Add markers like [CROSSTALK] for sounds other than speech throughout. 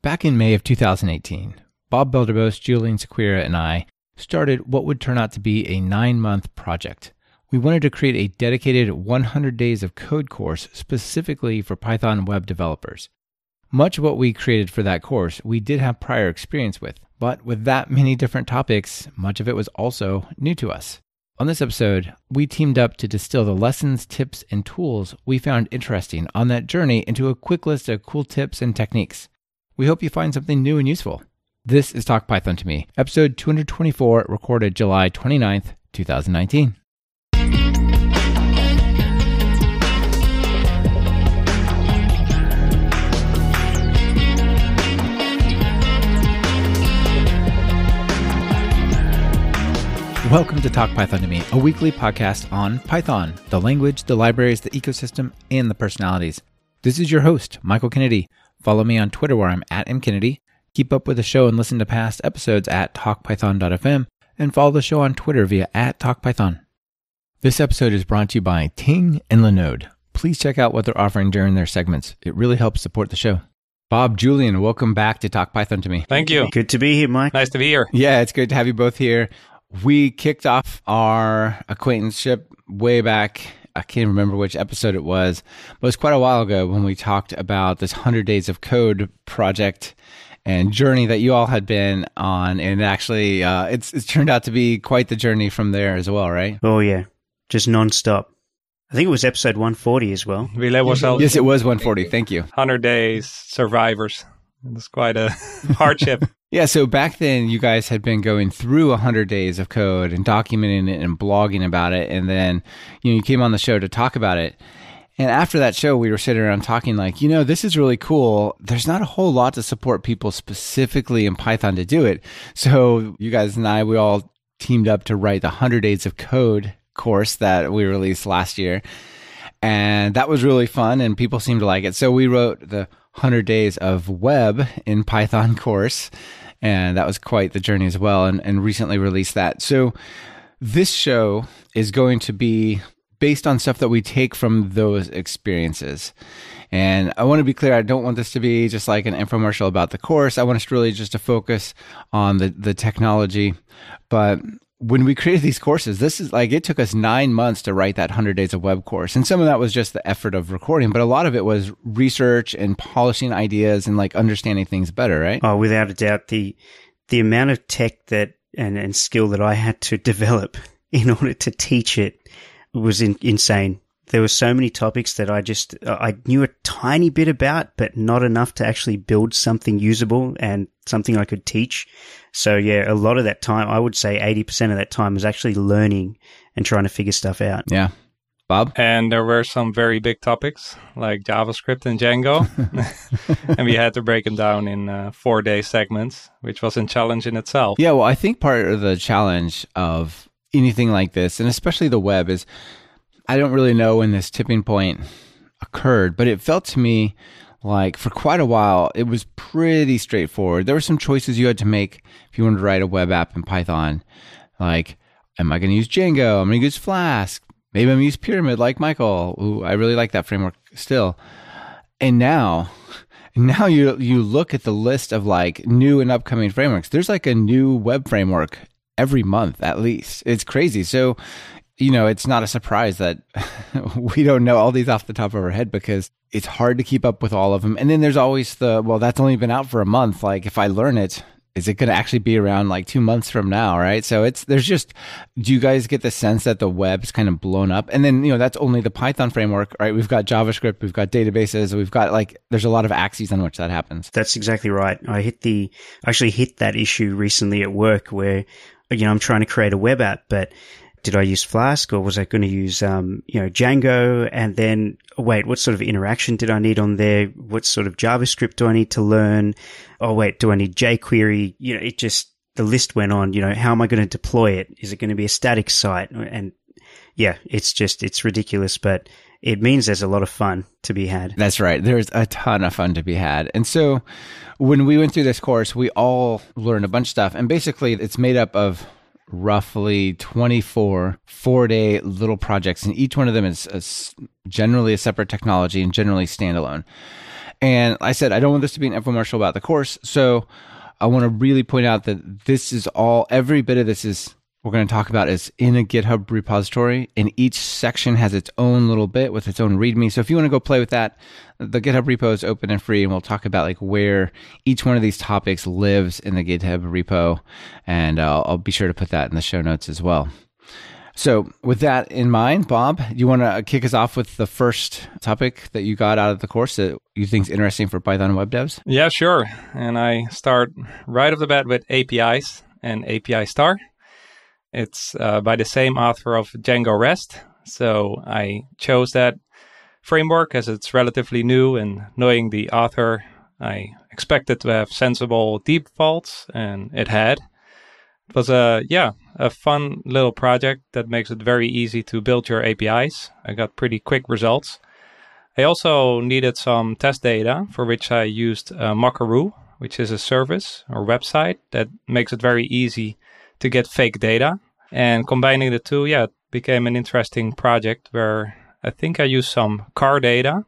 Back in May of 2018, Bob Belderbos, Julian Sequeira, and I started what would turn out to be a nine month project. We wanted to create a dedicated 100 days of code course specifically for Python web developers. Much of what we created for that course we did have prior experience with, but with that many different topics, much of it was also new to us. On this episode, we teamed up to distill the lessons, tips, and tools we found interesting on that journey into a quick list of cool tips and techniques. We hope you find something new and useful. This is Talk Python to Me, episode 224, recorded July 29th, 2019. Welcome to Talk Python to Me, a weekly podcast on Python, the language, the libraries, the ecosystem, and the personalities. This is your host, Michael Kennedy. Follow me on Twitter where I'm at mkennedy. Keep up with the show and listen to past episodes at talkpython.fm and follow the show on Twitter via at talkpython. This episode is brought to you by Ting and Linode. Please check out what they're offering during their segments. It really helps support the show. Bob, Julian, welcome back to Talk Python to me. Thank you. Good to be here, Mike. Nice to be here. Yeah, it's good to have you both here. We kicked off our acquaintanceship way back I can't remember which episode it was, but it was quite a while ago when we talked about this 100 Days of Code project and journey that you all had been on. And actually, uh, it's, it's turned out to be quite the journey from there as well, right? Oh, yeah. Just nonstop. I think it was episode 140 as well. We let ourselves Yes, it was 140. Thank you. 100 days survivors. It's quite a [LAUGHS] hardship. Yeah, so back then you guys had been going through 100 days of code and documenting it and blogging about it and then you know you came on the show to talk about it. And after that show we were sitting around talking like, you know, this is really cool. There's not a whole lot to support people specifically in Python to do it. So you guys and I we all teamed up to write the 100 days of code course that we released last year. And that was really fun and people seemed to like it. So we wrote the 100 days of web in Python [LAUGHS] course. And that was quite the journey as well, and, and recently released that. So, this show is going to be based on stuff that we take from those experiences. And I want to be clear, I don't want this to be just like an infomercial about the course. I want us really just to focus on the, the technology. But when we created these courses, this is like it took us nine months to write that 100 days of web course. And some of that was just the effort of recording, but a lot of it was research and polishing ideas and like understanding things better, right? Oh, without a doubt, the the amount of tech that and, and skill that I had to [LAUGHS] develop in order to teach it was in, insane. There were so many topics that I just I knew a tiny bit about, but not enough to actually build something usable and something I could teach. So yeah, a lot of that time, I would say 80% of that time was actually learning and trying to figure stuff out. Yeah. Bob? And there were some very big topics like JavaScript and Django. [LAUGHS] [LAUGHS] and we had to break them down in uh, four day segments, which was a challenge in itself. Yeah, well, I think part of the challenge of anything like this, and especially the web, is I don't really know when this tipping point occurred, but it felt to me like for quite a while it was pretty straightforward. There were some choices you had to make if you wanted to write a web app in python like am i going to use django? I'm going to use flask. Maybe i'm going to use pyramid like michael. Ooh, i really like that framework still. And now [LAUGHS] now you you look at the list of like new and upcoming frameworks. There's like a new web framework every month at least. It's crazy. So you know, it's not a surprise that [LAUGHS] we don't know all these off the top of our head because it's hard to keep up with all of them. And then there's always the, well, that's only been out for a month. Like, if I learn it, is it going to actually be around like two months from now? Right. So it's, there's just, do you guys get the sense that the web's kind of blown up? And then, you know, that's only the Python framework, right? We've got JavaScript, we've got databases, we've got like, there's a lot of axes on which that happens. That's exactly right. I hit the, actually hit that issue recently at work where, you know, I'm trying to create a web app, but did I use Flask or was I going to use, um, you know, Django? And then, wait, what sort of interaction did I need on there? What sort of JavaScript do I need to learn? Oh, wait, do I need jQuery? You know, it just, the list went on, you know, how am I going to deploy it? Is it going to be a static site? And yeah, it's just, it's ridiculous, but it means there's a lot of fun to be had. That's right. There's a ton of fun to be had. And so when we went through this course, we all learned a bunch of stuff. And basically, it's made up of roughly 24 four day little projects, and each one of them is a, generally a separate technology and generally standalone. And I said, I don't want this to be an infomercial about the course. So I want to really point out that this is all, every bit of this is we're going to talk about is in a GitHub repository, and each section has its own little bit with its own README. So if you want to go play with that, the GitHub repo is open and free, and we'll talk about like where each one of these topics lives in the GitHub repo, and uh, I'll be sure to put that in the show notes as well. So, with that in mind, Bob, you want to kick us off with the first topic that you got out of the course that you think is interesting for Python web devs? Yeah, sure. And I start right off the bat with APIs and API Star. It's uh, by the same author of Django REST. So I chose that framework as it's relatively new and knowing the author, I expected to have sensible defaults and it had. It was a yeah a fun little project that makes it very easy to build your APIs. I got pretty quick results. I also needed some test data for which I used uh, Mockaroo, which is a service or website that makes it very easy to get fake data. And combining the two, yeah, it became an interesting project where I think I used some car data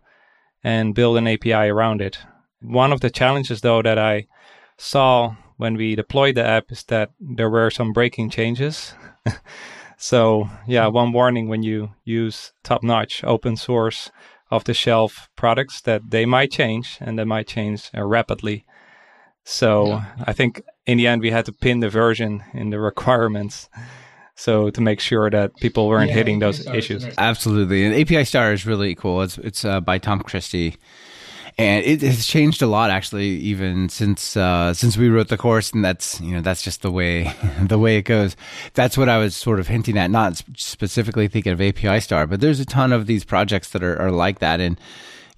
and build an API around it. One of the challenges though that I saw when we deployed the app is that there were some breaking changes. [LAUGHS] so yeah, one warning when you use top-notch open source off-the-shelf products that they might change and they might change uh, rapidly. So yeah. I think in the end we had to pin the version in the [LAUGHS] requirements. So to make sure that people weren't yeah, hitting those issues. Absolutely, and API Star is really cool. It's it's uh, by Tom Christie, and it has changed a lot actually even since uh, since we wrote the course and that's you know that's just the way [LAUGHS] the way it goes that's what i was sort of hinting at not specifically thinking of api star but there's a ton of these projects that are, are like that and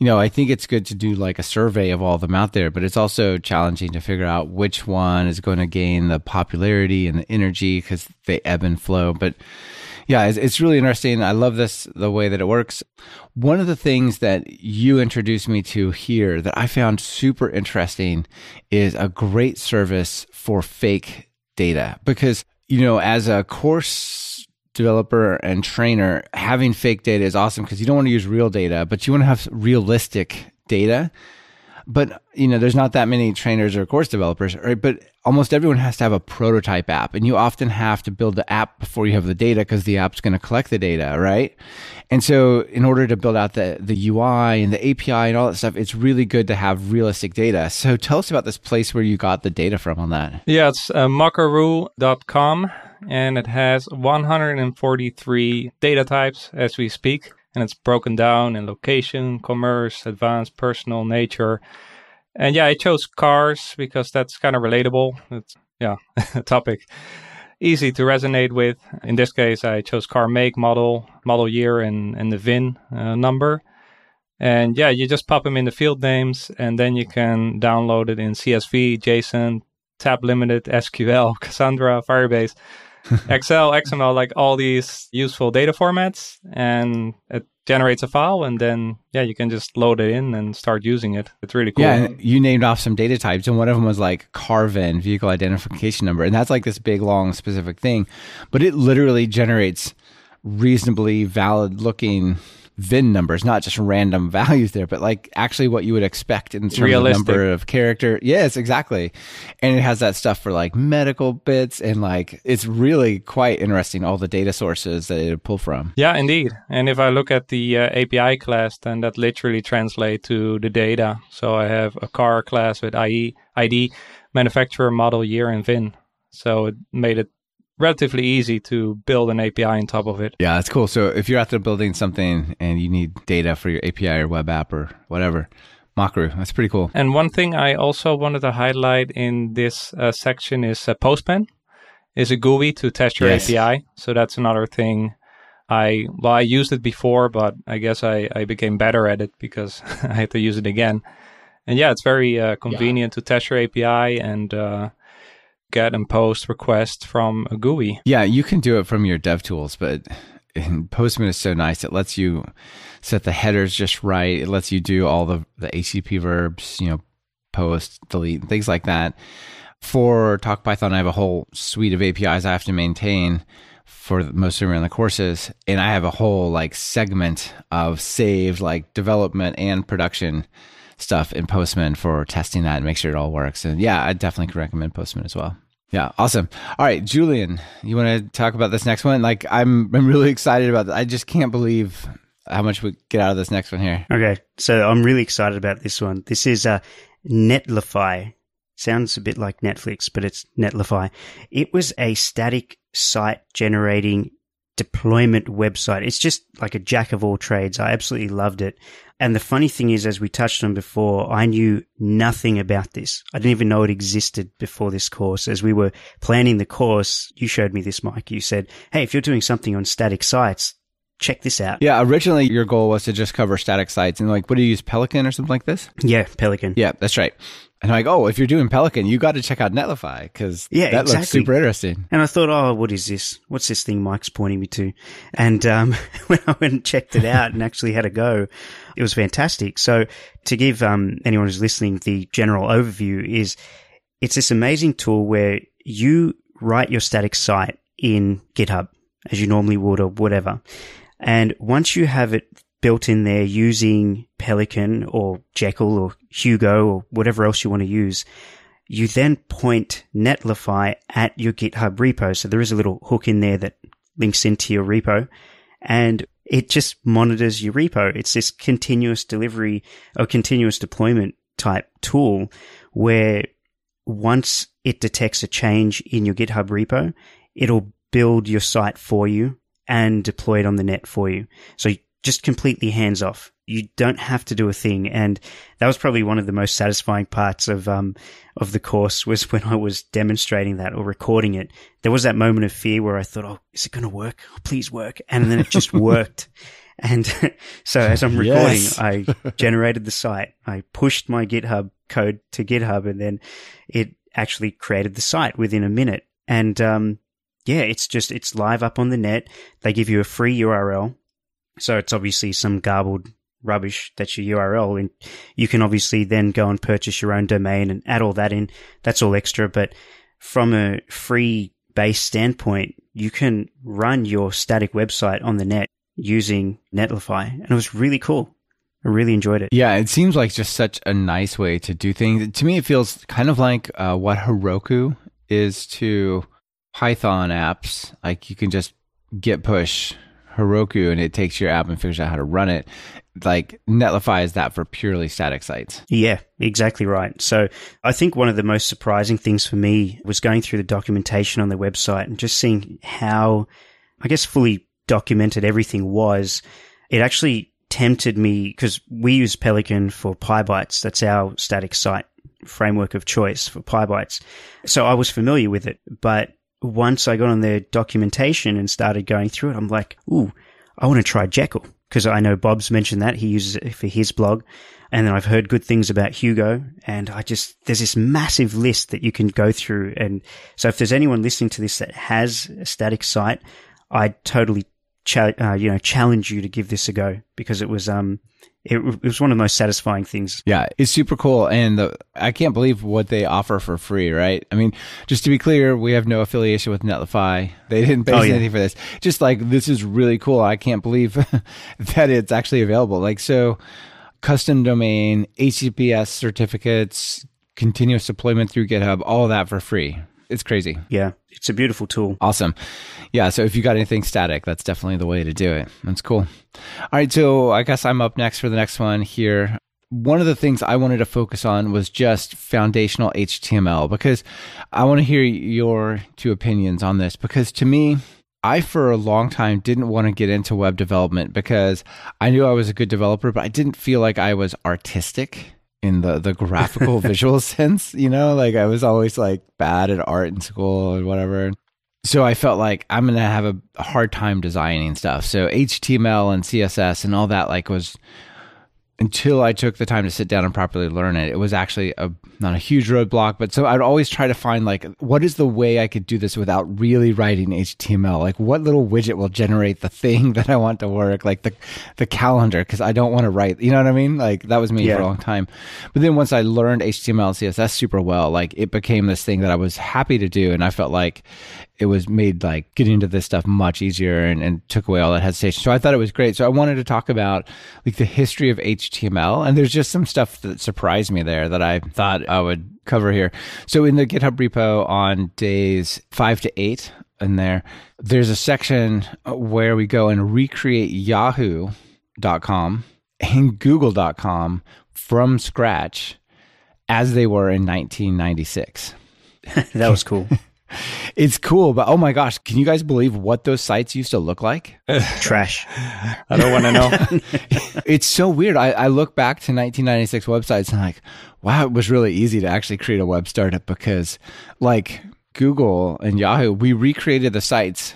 you know i think it's good to do like a survey of all of them out there but it's also challenging to figure out which one is going to gain the popularity and the energy because they ebb and flow but yeah, it's, it's really interesting. I love this, the way that it works. One of the things that you introduced me to here that I found super interesting is a great service for fake data because, you know, as a course developer and trainer, having fake data is awesome because you don't want to use real data, but you want to have realistic data. But you know there's not that many trainers or course developers right? But almost everyone has to have a prototype app and you often have to build the app before you have the data because the app's going to collect the data right? And so in order to build out the, the ui and the api and all that stuff it's really good to have realistic data. So tell us about this place where you got the data from on that. Yeah it's uh, mockaroo.com and it has 143 data types as we speak and it's broken down in location, commerce, advanced, personal, nature. And yeah, I chose cars because that's kind of relatable. It's yeah, [LAUGHS] a topic easy to resonate with. In this case, I chose car make, model, model year, and and the VIN uh, number. And yeah, you just pop them in the field names, and then you can download it in CSV, JSON, tab limited, SQL, [LAUGHS] Cassandra, Firebase. Excel, XML, like all these useful data formats, and it generates a file, and then yeah, you can just load it in and start using it. It's really cool. Yeah, you named off some data types, and one of them was like CARVIN, vehicle identification number, and that's like this big, long, specific thing, but it literally generates reasonably valid looking VIN numbers, not just random [LAUGHS] values there, but like actually what you would expect in terms Realistic. of number of character. Yes, exactly. And it has that stuff for like medical bits and like it's really quite interesting all the data sources that it pull from. Yeah, indeed. And if I look at the uh, API class, then that literally translates to the data. So I have a car class with IE, ID, manufacturer, model, year, and VIN. So it made it relatively easy to build an API on top of it. Yeah, that's cool. So if you're out there building something and you need data for your API or web app or whatever, Mockaroo, that's pretty cool. And one thing I also wanted to highlight in this uh, section is uh, Postman is a GUI to test your yes. API. So that's another thing. I well, I used it before, but I guess I, I became better at it because [LAUGHS] I had to use it again. And yeah, it's very uh, convenient yeah. to test your API and uh, get and post requests from a GUI. Yeah, you can do it from your dev tools, but Postman is so nice. It lets you set the headers just right. It lets you do all the, the HTTP verbs, you know, post, delete, and things like that. For Talk Python, I have a whole suite of APIs I have to maintain for most of in the courses. And I have a whole like segment of saved like development and production stuff in Postman for testing that and make sure it all works. And yeah, I definitely recommend Postman as well. Yeah, awesome. All right, Julian, you want to talk about this next one? Like, I'm I'm really excited about. This. I just can't believe how much we get out of this next one here. Okay, so I'm really excited about this one. This is uh, Netlify. Sounds a bit like Netflix, but it's Netlify. It was a static site generating deployment website. It's just like a jack of all trades. I absolutely loved it. And the funny thing is, as we touched on before, I knew nothing about this. I didn't even know it existed before this course. As we were planning the course, you showed me this, Mike. You said, Hey, if you're doing something on static sites, check this out. Yeah, originally your goal was to just cover static sites and like, what do you use, Pelican or something like this? Yeah, Pelican. Yeah, that's right. And I'm like, oh, if you're doing Pelican, you got to check out Netlify because Yeah, that exactly. looks super interesting. And I thought, oh, what is this? What's this thing Mike's pointing me to? And um, [LAUGHS] when I went and checked it out and actually had a go, it was fantastic. So to give um, anyone who's listening the general overview is it's this amazing tool where you write your static site in GitHub as you normally would or whatever. And once you have it built in there using Pelican or Jekyll or Hugo or whatever else you want to use, you then point Netlify at your GitHub repo. So there is a little hook in there that links into your repo and it just monitors your repo. It's this continuous delivery or continuous deployment type tool where once it detects a change in your GitHub repo, it'll build your site for you and deploy it on the net for you. So just completely hands off. You don't have to do a thing. And that was probably one of the most satisfying parts of, um, of the course [LAUGHS] was when I was demonstrating that or recording it. There was that moment of fear where I thought, Oh, is it going to work? Oh, please work. And then it just [LAUGHS] worked. And [LAUGHS] so as I'm recording, Yes. I generated the site. I pushed my GitHub code to GitHub and then it actually created the site within a minute. And, um, yeah, it's just, it's live up on the net. They give you a free URL. So it's obviously some garbled rubbish that's your URL and you can obviously then go and purchase your own domain and add all that in. That's all extra. But from a free base standpoint, you can run your static website on the net using Netlify. And it was really cool. I really enjoyed it. Yeah, it seems like just such a nice way to do things. To me, it feels kind of like uh, what Heroku is to Python apps. Like you can just git push Heroku and it takes your app and figures out how to run it. Like Netlify is that for purely static sites. Yeah, exactly right. So I think one of the most surprising things for me was going through the documentation on the website and just seeing how, I guess, fully documented everything was. It actually tempted me because we use Pelican for PyBites. That's our static site framework of choice for PyBites. So I was familiar with it, but once I got on their documentation and started going through it, I'm like, ooh, I want to try Jekyll because I know Bob's mentioned that he uses it for his blog. And then I've heard good things about Hugo and I just, there's this massive list that you can go through. And so if there's anyone listening to this that has a static site, I totally, cha- uh, you know, challenge you to give this a go because it was, um, it, it was one of the most satisfying things. Yeah, it's super cool. And the, I can't believe what they offer for free, right? I mean, just to be clear, we have no affiliation with Netlify. They didn't pay Oh, yeah. anything for this. Just like, this is really cool. I can't believe [LAUGHS] that it's actually available. Like, so custom domain, HTTPS certificates, continuous deployment through GitHub, all of that for free. It's crazy. Yeah. It's a beautiful tool. Awesome. Yeah. So if you got anything static, that's definitely the way to do it. That's cool. All right. So I guess I'm up next for the next one here. One of the things I wanted to focus on was just foundational HTML because I want to hear your two opinions on this. Because to me, I, for a long time, didn't want to get into web development because I knew I was a good developer, but I didn't feel like I was artistic in the the graphical [LAUGHS] visual sense you know? Like i was always like bad at art in school or whatever. So i felt like i'm gonna have a hard time designing stuff. So html and css and all that like was until I took the time to sit down and properly learn it, it was actually a not a huge roadblock, but so I'd always try to find like what is the way I could do this without really writing HTML? Like what little widget will generate the thing [LAUGHS] that I want to work, like the the calendar, because I don't want to write. You know what I mean? Like that was me Yeah. for a long time. But then once I learned HTML and CSS super well, like it became this thing that I was happy to do, and I felt like it was made like getting into this stuff much easier and, and took away all that hesitation. So I thought it was great. So I wanted to talk about like the history of HTML. And there's just some stuff that surprised me there that I thought I would cover here. So in the GitHub repo on days five to eight in there, there's a section where we go and recreate yahoo.com and google.com from scratch as they were in 1996. [LAUGHS] that was cool. [LAUGHS] it's cool, but oh my gosh, can you guys believe what those sites used to look like? [LAUGHS] Trash. I don't want to know. [LAUGHS] it's so weird. I, I, look back to 1996 websites and I'm like, wow, it was really easy to actually create a web startup because, like Google and Yahoo, we recreated the sites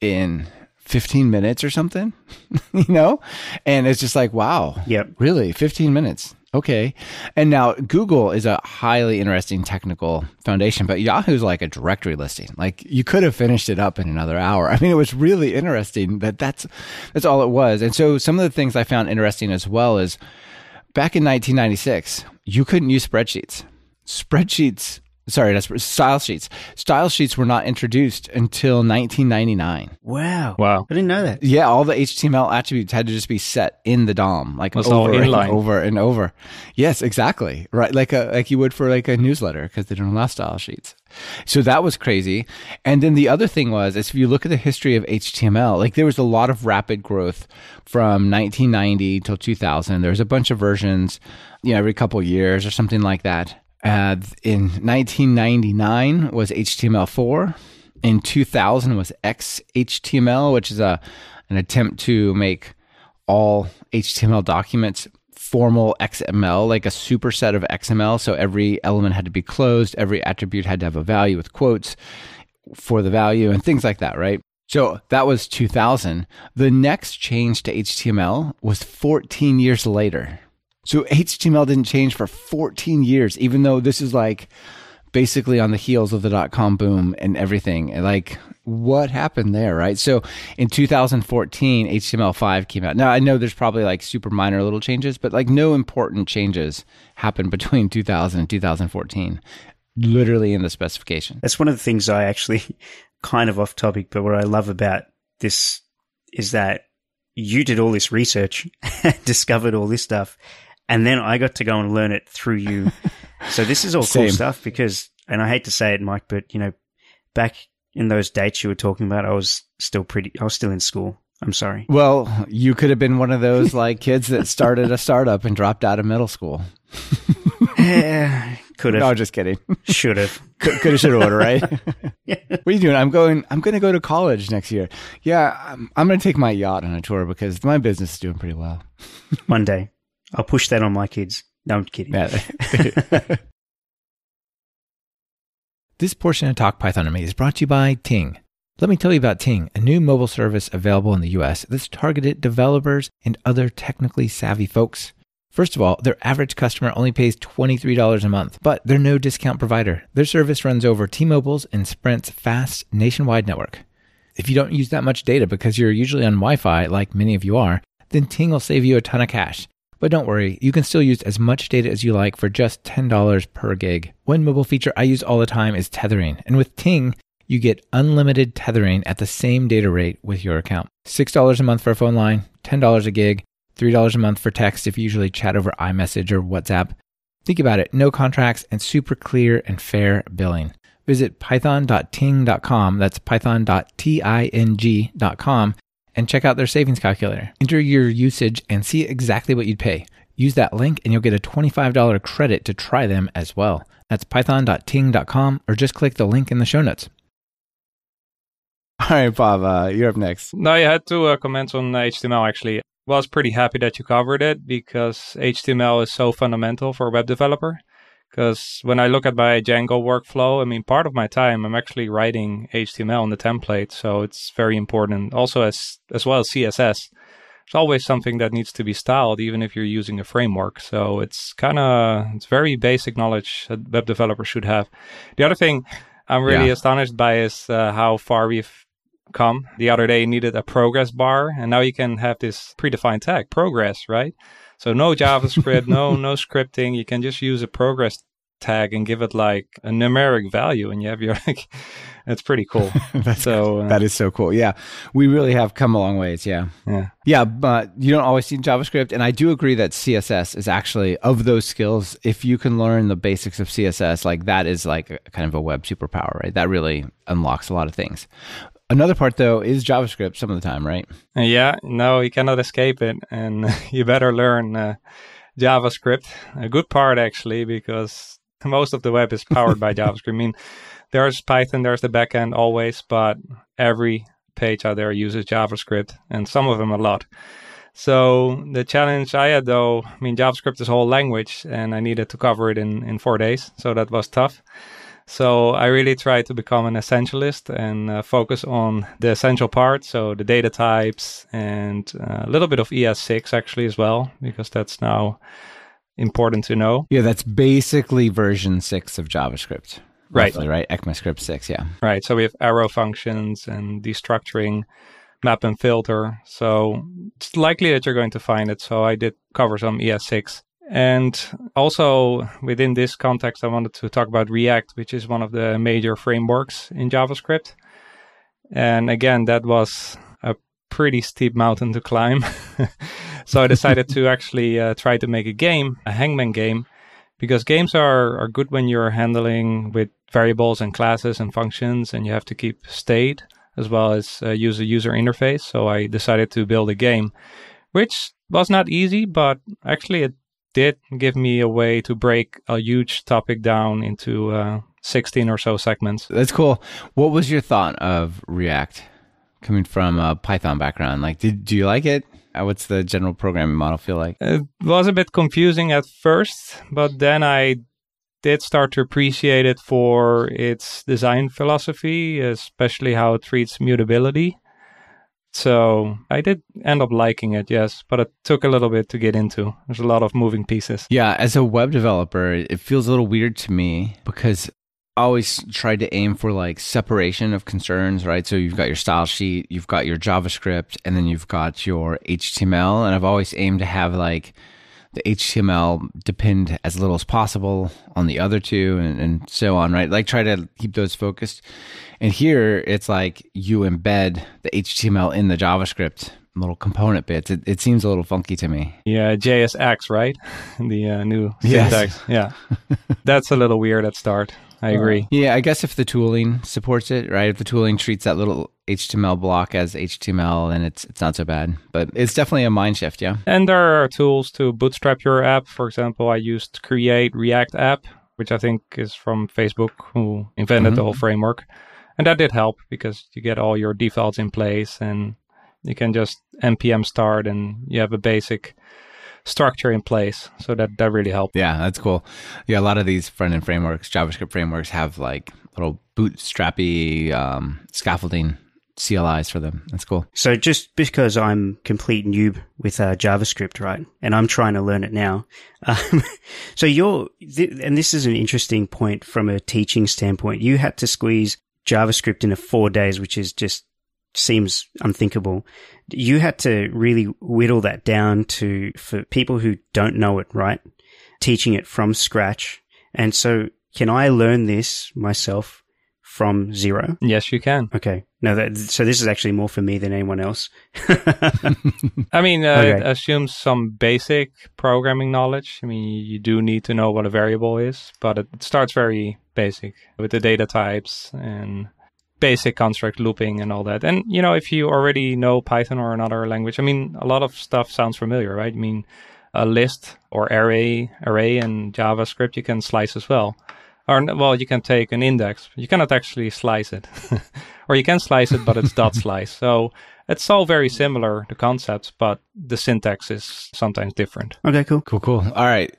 in 15 minutes or something, [LAUGHS] you know? And it's just like, wow. Yep. Really? 15 minutes. Okay. And now Google is a highly interesting technical foundation, but Yahoo's like a directory listing. Like you could have finished it up in another hour. [LAUGHS] I mean, it was really interesting that that's, that's all it was. And so some of the things I found interesting as well is back in 1996, you couldn't use spreadsheets. Spreadsheets sorry, that's style sheets. Style sheets were not introduced until 1999. Wow. Wow. I didn't know that. Yeah, all the HTML attributes had to just be set in the DOM, like That's over and over and over. Yes, exactly. Right, like a like you would for like a newsletter because they don't allow style sheets. So that was crazy. And then the other thing was, is if you look at the history of HTML, like there was a lot of rapid growth from 1990 till 2000. There was a bunch of versions, you know, every couple years or something like that. Uh, in 1999 was HTML4. In 2000 was XHTML, which is a an attempt to make all HTML documents formal XML, like a superset of XML. So every element had to be closed, every attribute had to have a value with quotes for the value and things like that, right? So that was 2000. The next change to HTML was 14 years later. So HTML didn't change for 14 years, even though this is like basically on the heels of the dot com boom and everything. Like, what happened there, right? So in 2014, HTML5 came out. Now, I know there's probably like super minor little changes, but like no important changes happened between 2000 and 2014, literally in the specification. That's one of the things I actually [LAUGHS] kind of off topic, but what I love about this is that you did all this research, [LAUGHS] discovered all this stuff, and then I got to go and learn it through you. [LAUGHS] so this is all cool stuff because, and I hate to say it, Mike, but you know, back in those dates you were talking about, I was still pretty, I was still in school. I'm sorry. Well, you could have been one of those like kids that started a startup and dropped out of middle school. yeah, could have. No, just kidding. Should have. [LAUGHS] could have, should have, right? [LAUGHS] yeah. What are you doing? I'm going. I'm going to go to college next year. Yeah, I'm, I'm going to take my yacht on a tour because my business is doing pretty well. one day. I'll push that on my kids. No, I'm kidding. [LAUGHS] this portion of Talk Python to Me is brought to you by Ting. Let me tell you about Ting, a new mobile service available in the US that's targeted developers and other technically savvy folks. First of all, their average customer only pays $23 a month, but they're no discount provider. Their service runs over T-Mobile's and Sprint's fast nationwide network. If you don't use that much data because you're usually on Wi-Fi like many of you are, then Ting will save you a ton of cash. But don't worry, you can still use as much data as you like for just $10 per gig. One mobile feature I use all the time is tethering, and with Ting, you get unlimited tethering at the same data rate with your account. $6 a month for a phone line, $10 a gig, $3 a month for text if you usually chat over iMessage or WhatsApp. Think about it no contracts and super clear and fair billing. Visit python.ting.com, that's python.ting.com, and check out their savings calculator. Enter your usage and see exactly what you'd pay. Use that link and you'll get a $25 credit to try them as well. That's python.ting.com or just click the link in the show notes. [LAUGHS] All right, Bob, uh, you're up next. No, I had two uh, comments on HTML actually. Well, I was pretty happy that you covered it because HTML is so fundamental for a web developer. Because when I look at my Django workflow, I mean, part of my time I'm actually writing HTML in the template, so it's very important. Also, as as well as CSS, there's always something that needs to be styled, even if you're using a framework. So it's kind of it's very basic knowledge that web developers should have. The other thing I'm really yeah. astonished by is uh, how far we've come. The other day, you needed a progress bar, and now you can have this predefined tag, progress, right? So no JavaScript, no no scripting. You can just use a progress tag and give it like a numeric value, and you have your [LAUGHS] like. It's pretty cool. [LAUGHS] That's so uh, that is so cool. Yeah, we really have come a long ways. Yeah, yeah, yeah. But you don't always see JavaScript, and I do agree that CSS is actually of those skills. If you can learn the basics of CSS, like that is like a, kind of a web superpower, right? That really unlocks a lot of things. Another part though is JavaScript some of the time, right? Yeah, no, you cannot escape it, and [LAUGHS] you better learn uh, JavaScript. A good part actually, because most of the web is powered by [LAUGHS] JavaScript. I mean, there's Python, there's the backend always, but every page out there uses JavaScript, and some of them a lot. So the challenge I had though, I mean, JavaScript is a whole language, and I needed to cover it in in four days, so that was tough. So I really try to become an essentialist and uh, focus on the essential part, so the data types and uh, a little bit of ES6 actually as well, because that's now important to know. Yeah, that's basically version six of JavaScript. Right. Roughly, right. ECMAScript six. Yeah. Right. So we have arrow functions and destructuring, map and filter. So it's likely that you're going to find it. So I did cover some ES6. And also within this context, I wanted to talk about React, which is one of the major frameworks in JavaScript. And again, that was a pretty steep mountain to climb. [LAUGHS] so I decided to [LAUGHS] actually uh, try to make a game, a hangman game, because games are, are good when you're handling with variables and classes and functions, and you have to keep state as well as uh, use a user interface. So I decided to build a game, which was not easy, but actually it did give me a way to break a huge topic down into uh, 16 or so segments. That's cool. What was your thought of React coming from a Python background? Like, did do you like it? Uh, What's the general programming model feel like? It was a bit confusing at first, but then I did start to appreciate it for its design philosophy, especially how it treats mutability. So I did end up liking it, yes, but it took a little bit to get into. There's a lot of moving pieces. Yeah, as a web developer, it feels a little weird to me because I always tried to aim for like separation of concerns, right? So you've got your style sheet, you've got your JavaScript, and then you've got your HTML. And I've always aimed to have like the HTML depend as little as possible on the other two and, and so on, right? Like try to keep those focused. And here it's like you embed the HTML in the JavaScript little component bits. It, it seems a little funky to me. Yeah, JSX, right? [LAUGHS] the uh, new Yes. syntax. Yeah. [LAUGHS] That's a little weird at start. I agree. Uh, yeah, I guess if the tooling supports it, right? If the tooling treats that little HTML block as HTML, then it's it's not so bad. But it's definitely a mind shift, yeah. And there are tools to bootstrap your app. For example, I used Create React App, which I think is from Facebook, who invented mm-hmm. the whole framework. And that did help because you get all your defaults in place and you can just npm start and you have a basic structure in place. So that, that really helped. Yeah, that's cool. Yeah, a lot of these front end frameworks, JavaScript frameworks, have like little bootstrappy um, scaffolding CLIs for them. That's cool. So just because I'm complete noob with uh, JavaScript, right, and I'm trying to learn it now. Um, [LAUGHS] so you're, th- and this is an interesting point from a teaching standpoint. You had to squeeze JavaScript into four days, which is just seems unthinkable. You had to really whittle that down to for people who don't know it, right? Teaching it from scratch. And so, can I learn this myself from zero? Yes, you can. Okay. No, that, so this is actually more for me than anyone else. [LAUGHS] I mean, uh, Okay. it assumes some basic programming knowledge. I mean, you do need to know what a variable is, but it, it starts very basic with the data types and basic construct looping and all that. And, you know, if you already know Python or another language, I mean, a lot of stuff sounds familiar, right? I mean, a list or array, array in JavaScript, you can slice as well. Or, well, you can take an index. You cannot actually slice it. [LAUGHS] or you can slice it, but it's dot slice. So it's all very similar, the concepts, but the syntax is sometimes different. okay, cool. Cool, cool. All right.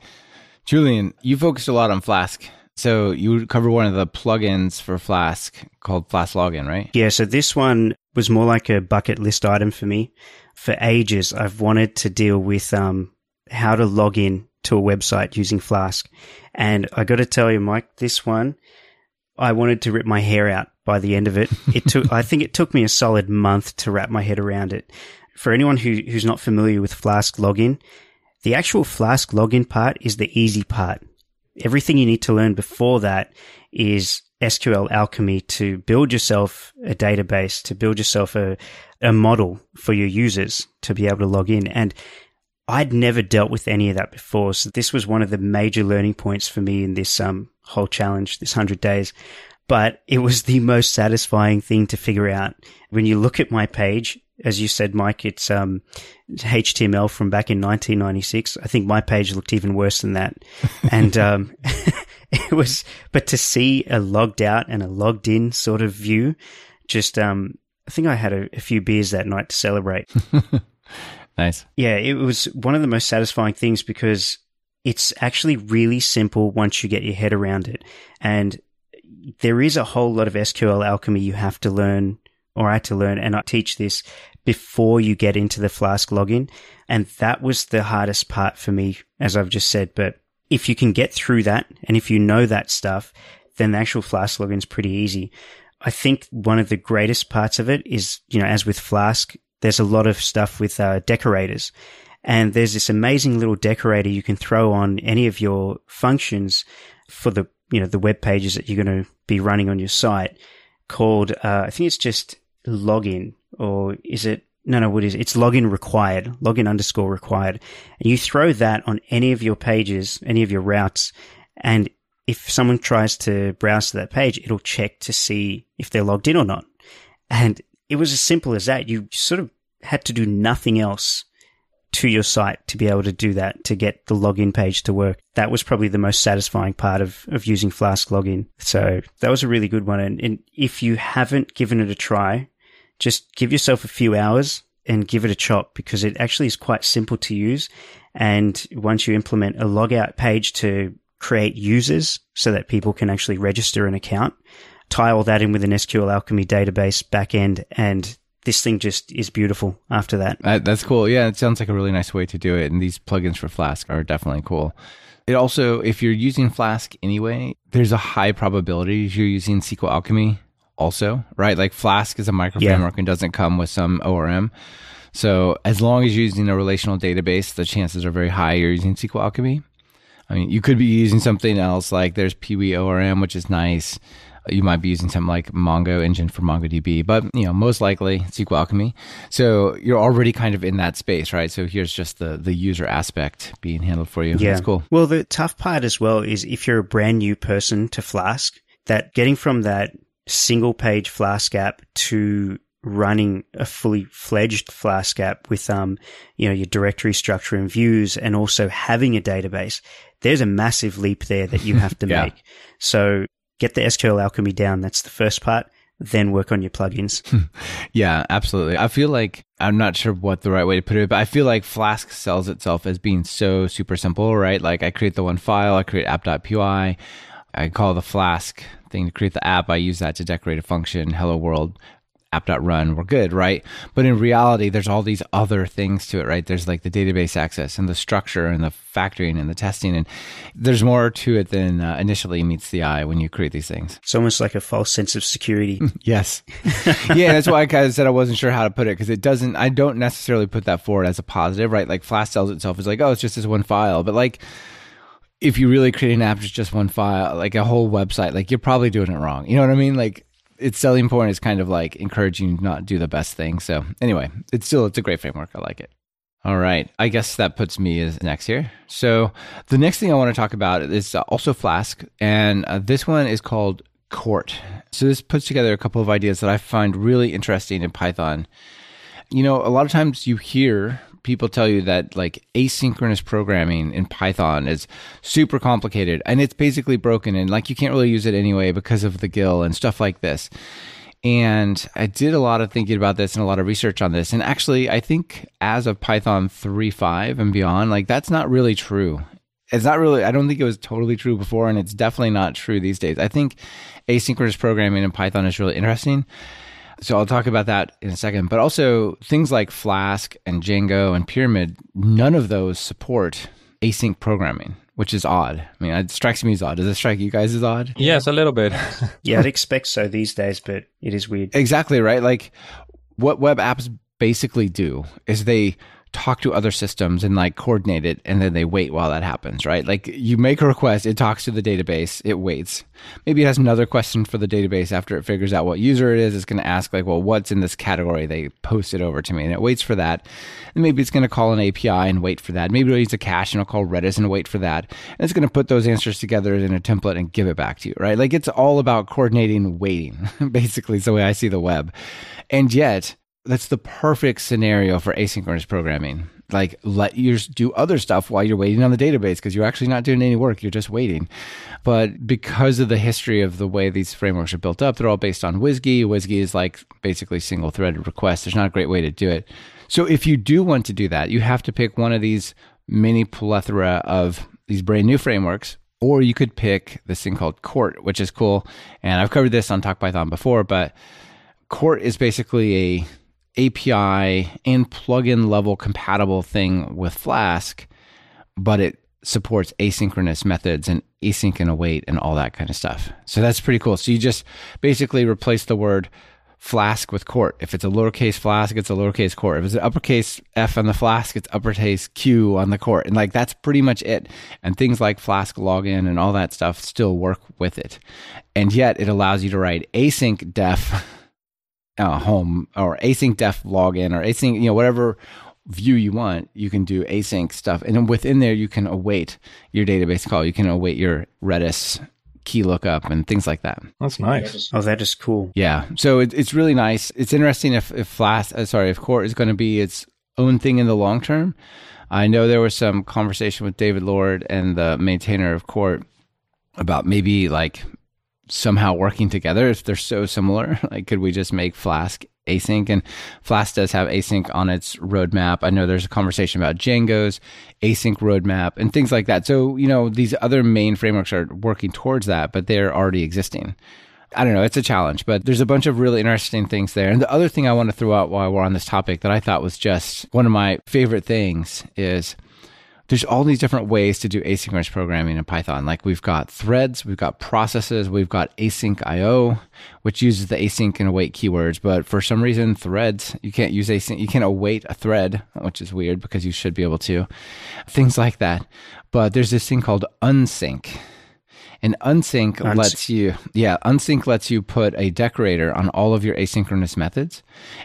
Julian, you focused a lot on Flask. So you cover one of the plugins for Flask called Flask Login, right? Yeah, so this one was more like a bucket list item for me. For ages, I've wanted to deal with um, how to log in to a website using Flask. And I got to tell you, Mike, this one, I wanted to rip my hair out by the end of it. [LAUGHS] It took, I think it took me a solid month to wrap my head around it. For anyone who, who's not familiar with Flask login, the actual Flask login part is the easy part. Everything you need to learn before that is SQL Alchemy to build yourself a database, to build yourself a, a model for your users to be able to log in. And I'd never dealt with any of that before. So this was one of the major learning points for me in this um, whole challenge, this 100 days. But it was the most satisfying thing to figure out. When you look at my page, as you said, Mike, it's um, HTML from back in 1996. I think my page looked even worse than that. [LAUGHS] and um, [LAUGHS] it was, but to see a logged out and a logged in sort of view, just um, I think I had a, a few beers that night to celebrate. [LAUGHS] nice. Yeah, it was one of the most satisfying things because it's actually really simple once you get your head around it. And there is a whole lot of SQL alchemy you have to learn or I had to learn and I teach this before you get into the Flask login. And that was the hardest part for me, as I've just said. But if you can get through that and if you know that stuff, then the actual Flask login is pretty easy. I think one of the greatest parts of it is, you know, as with Flask, there's a lot of stuff with uh, decorators. And there's this amazing little decorator you can throw on any of your functions for the, you know, the web pages that you're going to be running on your site called, uh, I think it's just login or is it, no, no, what is it? It's login required, login underscore required. And you throw that on any of your pages, any of your routes. And if someone tries to browse to that page, it'll check to see if they're logged in or not. And it was as simple as that. You sort of had to do nothing else to your site to be able to do that, to get the login page to work. That was probably the most satisfying part of, of using Flask login. So that was a really good one. And, and if you haven't given it a try, just give yourself a few hours and give it a chop because it actually is quite simple to use. And once you implement a logout page to create users so that people can actually register an account, tie all that in with an SQL Alchemy database backend and this thing just is beautiful after that. Uh, that's cool. Yeah, it sounds like a really nice way to do it. And these plugins for Flask are definitely cool. It also, if you're using Flask anyway, there's a high probability you're using SQL Alchemy also, right? Like Flask is a micro framework and doesn't come with some ORM. So as long as you're using a relational database, the chances are very high you're using SQL Alchemy. I mean, you could be using something else like there's Peewee ORM, which is nice you might be using something like Mongo Engine for MongoDB, but you know most likely SQL Alchemy. So you're already kind of in that space, right? So here's just the the user aspect being handled for you. Yeah, That's cool. Well, the tough part as well is if you're a brand new person to Flask, that getting from that single page Flask app to running a fully fledged Flask app with, um, you know, your directory structure and views and also having a database, there's a massive leap there that you have to [LAUGHS] yeah. make. So get the SQL Alchemy down. That's the first part. Then work on your plugins. [LAUGHS] yeah, absolutely. I feel like I'm not sure what the right way to put it, but I feel like Flask sells itself as being so super simple, right? Like I create the one file, I create app.py, I call the Flask thing to create the app. I use that to decorate a function, hello world, app.run, we're good, right? But in reality, there's all these other things to it, right? There's like the database access and the structure and the factoring and the testing. And there's more to it than uh, initially meets the eye when you create these things. It's almost like a false sense of security. [LAUGHS] yes. [LAUGHS] yeah, that's why I kind of said I wasn't sure how to put it because it doesn't, I don't necessarily put that forward as a positive, right? Like Flask sells itself as like, oh, it's just this one file. But like, if you really create an app with just one file, like a whole website, like you're probably doing it wrong. You know what I mean? Like its selling point is kind of like encouraging not do the best thing. So anyway, it's still it's a great framework. I like it. All right, I guess that puts me as next here. So the next thing I want to talk about is also Flask, and uh, this one is called Quart. So this puts together a couple of ideas that I find really interesting in Python. You know, a lot of times you hear people tell you that like asynchronous programming in Python is super complicated and it's basically broken and like you can't really use it anyway because of the GIL and stuff like this. And I did a lot of thinking about this and a lot of research on this. And actually, I think as of Python 3.5 and beyond, like that's not really true. It's not really, I don't think it was totally true before, and it's definitely not true these days. I think asynchronous programming in Python is really interesting. So I'll talk about that in a second. But also things like Flask and Django and Pyramid, none of those support async programming, which is odd. I mean, it strikes me as odd. Does it strike you guys as odd? Yes, a little bit. [LAUGHS] yeah, I'd expect so these days, but it is weird. Exactly right. Like what web apps basically do is they talk to other systems and like coordinate it and then they wait while that happens, right? Like you make a request, it talks to the database, it waits. Maybe it has another question for the database after it figures out what user it is. It's going to ask like, well, what's in this category? They post it over to me and it waits for that. And maybe it's going to call an API and wait for that. Maybe it'll use a cache and it'll call Redis and wait for that. And it's going to put those answers together in a template and give it back to you, right? Like it's all about coordinating waiting. [LAUGHS] Basically, it's the way I see the web. And yet, that's the perfect scenario for asynchronous programming. Like let you do other stuff while you're waiting on the database because you're actually not doing any work. You're just waiting. But because of the history of the way these frameworks are built up, they're all based on WSGI. WSGI is like basically single threaded requests. There's not a great way to do it. So if you do want to do that, you have to pick one of these mini plethora of these brand new frameworks or you could pick this thing called Quart, which is cool. And I've covered this on Talk Python before, but Quart is basically a API and plugin level compatible thing with Flask, but it supports asynchronous methods and async and await and all that kind of stuff. So that's pretty cool. So you just basically replace the word Flask with Quart. If it's a lowercase Flask, it's a lowercase quart. If it's an uppercase F on the Flask, it's uppercase Q on the Quart. And like that's pretty much it. And things like Flask login and all that stuff still work with it. And yet it allows you to write async def [LAUGHS] uh, home or async def login or async, you know, whatever view you want, you can do async stuff. And then within there, you can await your database call. You can await your Redis key lookup and things like that. That's nice. Oh, that is cool. Yeah. So it, it's really nice. It's interesting if, if Flask, uh, sorry, if Quart is going to be its own thing in the long term. I know there was some conversation with David Lord and the maintainer of Quart about maybe like somehow working together if they're so similar. [LAUGHS] Like, could we just make Flask async? And Flask does have async on its roadmap. I know there's a conversation about Django's async roadmap and things like that. So, you know, these other main frameworks are working towards that, but they're already existing. I don't know, it's a challenge, but there's a bunch of really interesting things there. And the other thing I want to throw out while we're on this topic that I thought was just one of my favorite things is there's all these different ways to do asynchronous programming in Python. Like we've got threads, we've got processes, we've got async IO, which uses the async and await keywords. But for some reason, threads, you can't use async, you can't await a thread, which is weird because you should be able to. Things like that. But there's this thing called unsync. And unsync Uns- lets you, yeah, unsync lets you put a decorator on all of your asynchronous methods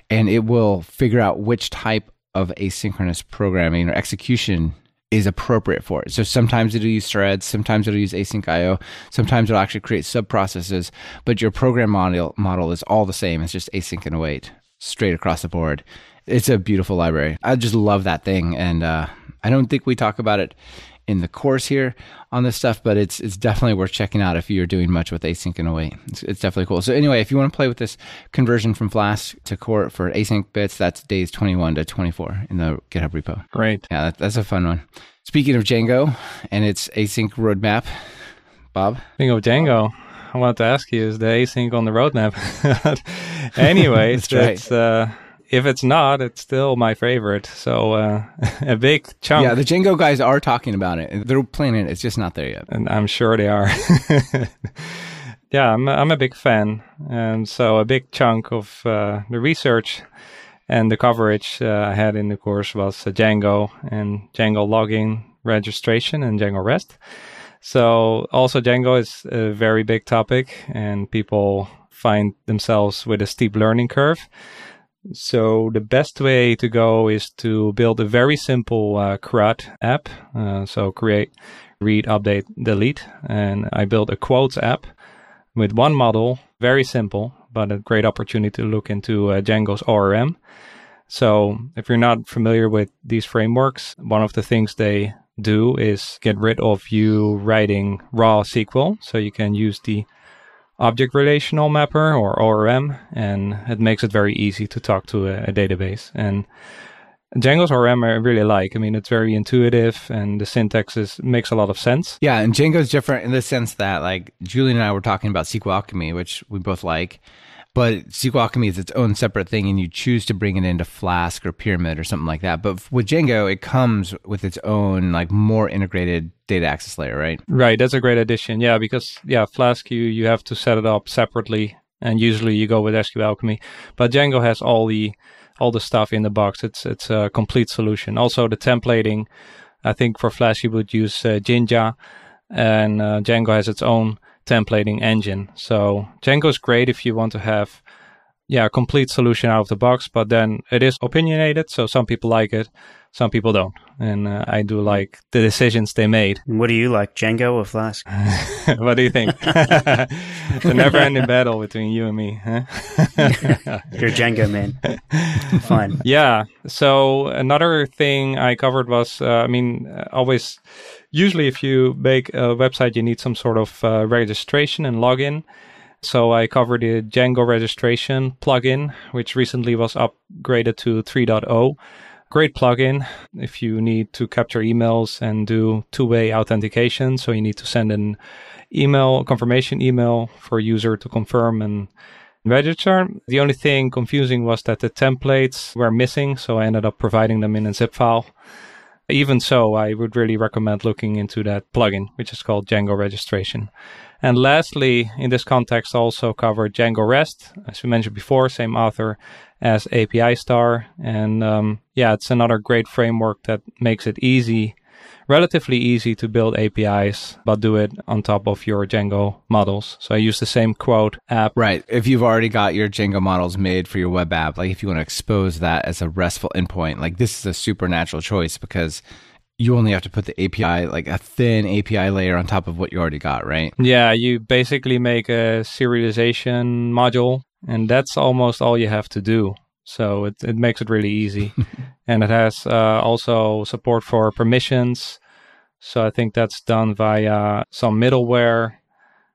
and it will figure out which type of asynchronous programming or execution is appropriate for it. So sometimes it'll use threads, sometimes it'll use async IO, sometimes it'll actually create sub processes, but your program model model is all the same. It's just async and await straight across the board. It's a beautiful library. I just love that thing, and uh, I don't think we talk about it in the course here on this stuff, but it's it's definitely worth checking out if you're doing much with async and await. It's, it's definitely cool. So anyway, if you want to play with this conversion from Flask to Quart for async bits, that's days 21 to 24 in the GitHub repo. Great. Yeah, that, that's a fun one. Speaking of Django and its async roadmap, Bob. Speaking of Django, I wanted to ask you: Is the async on the roadmap? [LAUGHS] anyway, that's right. It's, uh, if it's not, it's still my favorite. So uh, [LAUGHS] a big chunk. Yeah, the Django guys are talking about it. They're planning it. It's just not there yet. And I'm sure they are. [LAUGHS] yeah, I'm, I'm a big fan. And so a big chunk of uh, the research and the coverage uh, I had in the course was uh, Django and Django logging registration and Django REST. So also Django is a very big topic and people find themselves with a steep learning curve. So the best way to go is to build a very simple uh, CRUD app. Uh, so create, read, update, delete. And I built a quotes app with one model, very simple, but a great opportunity to look into uh, Django's ORM. So if you're not familiar with these frameworks, one of the things they do is get rid of you writing raw SQL. So you can use the object relational mapper or ORM, and it makes it very easy to talk to a, a, database. And Django's ORM I really like. I mean, it's very intuitive, and the syntax is makes a lot of sense. Yeah, and Django's different in the sense that, like, Julian and I were talking about SQL Alchemy, which we both like. But SQL Alchemy is its own separate thing, and you choose to bring it into Flask or Pyramid or something like that. But with Django, it comes with its own like more integrated data access layer, right? Right. That's a great addition. Yeah, because yeah, Flask you you have to set it up separately, and usually you go with SQL Alchemy. But Django has all the all the stuff in the box. It's it's a complete solution. Also the templating. I think for Flask you would use uh, Jinja, and uh, Django has its own templating engine. So Django is great if you want to have yeah, a complete solution out of the box, but then it is opinionated. So some people like it, some people don't. And uh, I do like the decisions they made. What do you like, Django or Flask? [LAUGHS] what do you think? [LAUGHS] the never ending battle between you and me. Huh? [LAUGHS] You're Django man. Fine. Yeah. So another thing I covered was, uh, I mean, uh, always, usually if you make a website, you need some sort of uh, registration and login. So I covered the Django registration plugin, which recently was upgraded to 3.0. Great plugin if you need to capture emails and do two-way authentication. So you need to send an email, confirmation email for a user to confirm and register. The only thing confusing was that the templates were missing, so I ended up providing them in a zip file. Even so, I would really recommend looking into that plugin, which is called Django Registration. And lastly, in this context, also covered Django REST, as we mentioned before, same author as API Star. And um, yeah, it's another great framework that makes it easy, relatively easy to build APIs, but do it on top of your Django models. So I use the same quote app. Right. If you've already got your Django models made for your web app, like if you want to expose that as a RESTful endpoint, like this is a supernatural choice because you only have to put the API, like a thin API layer on top of what you already got, right? Yeah, you basically make a serialization module, and that's almost all you have to do. So it, it makes it really easy. [LAUGHS] and it has uh, also support for permissions. So I think that's done via some middleware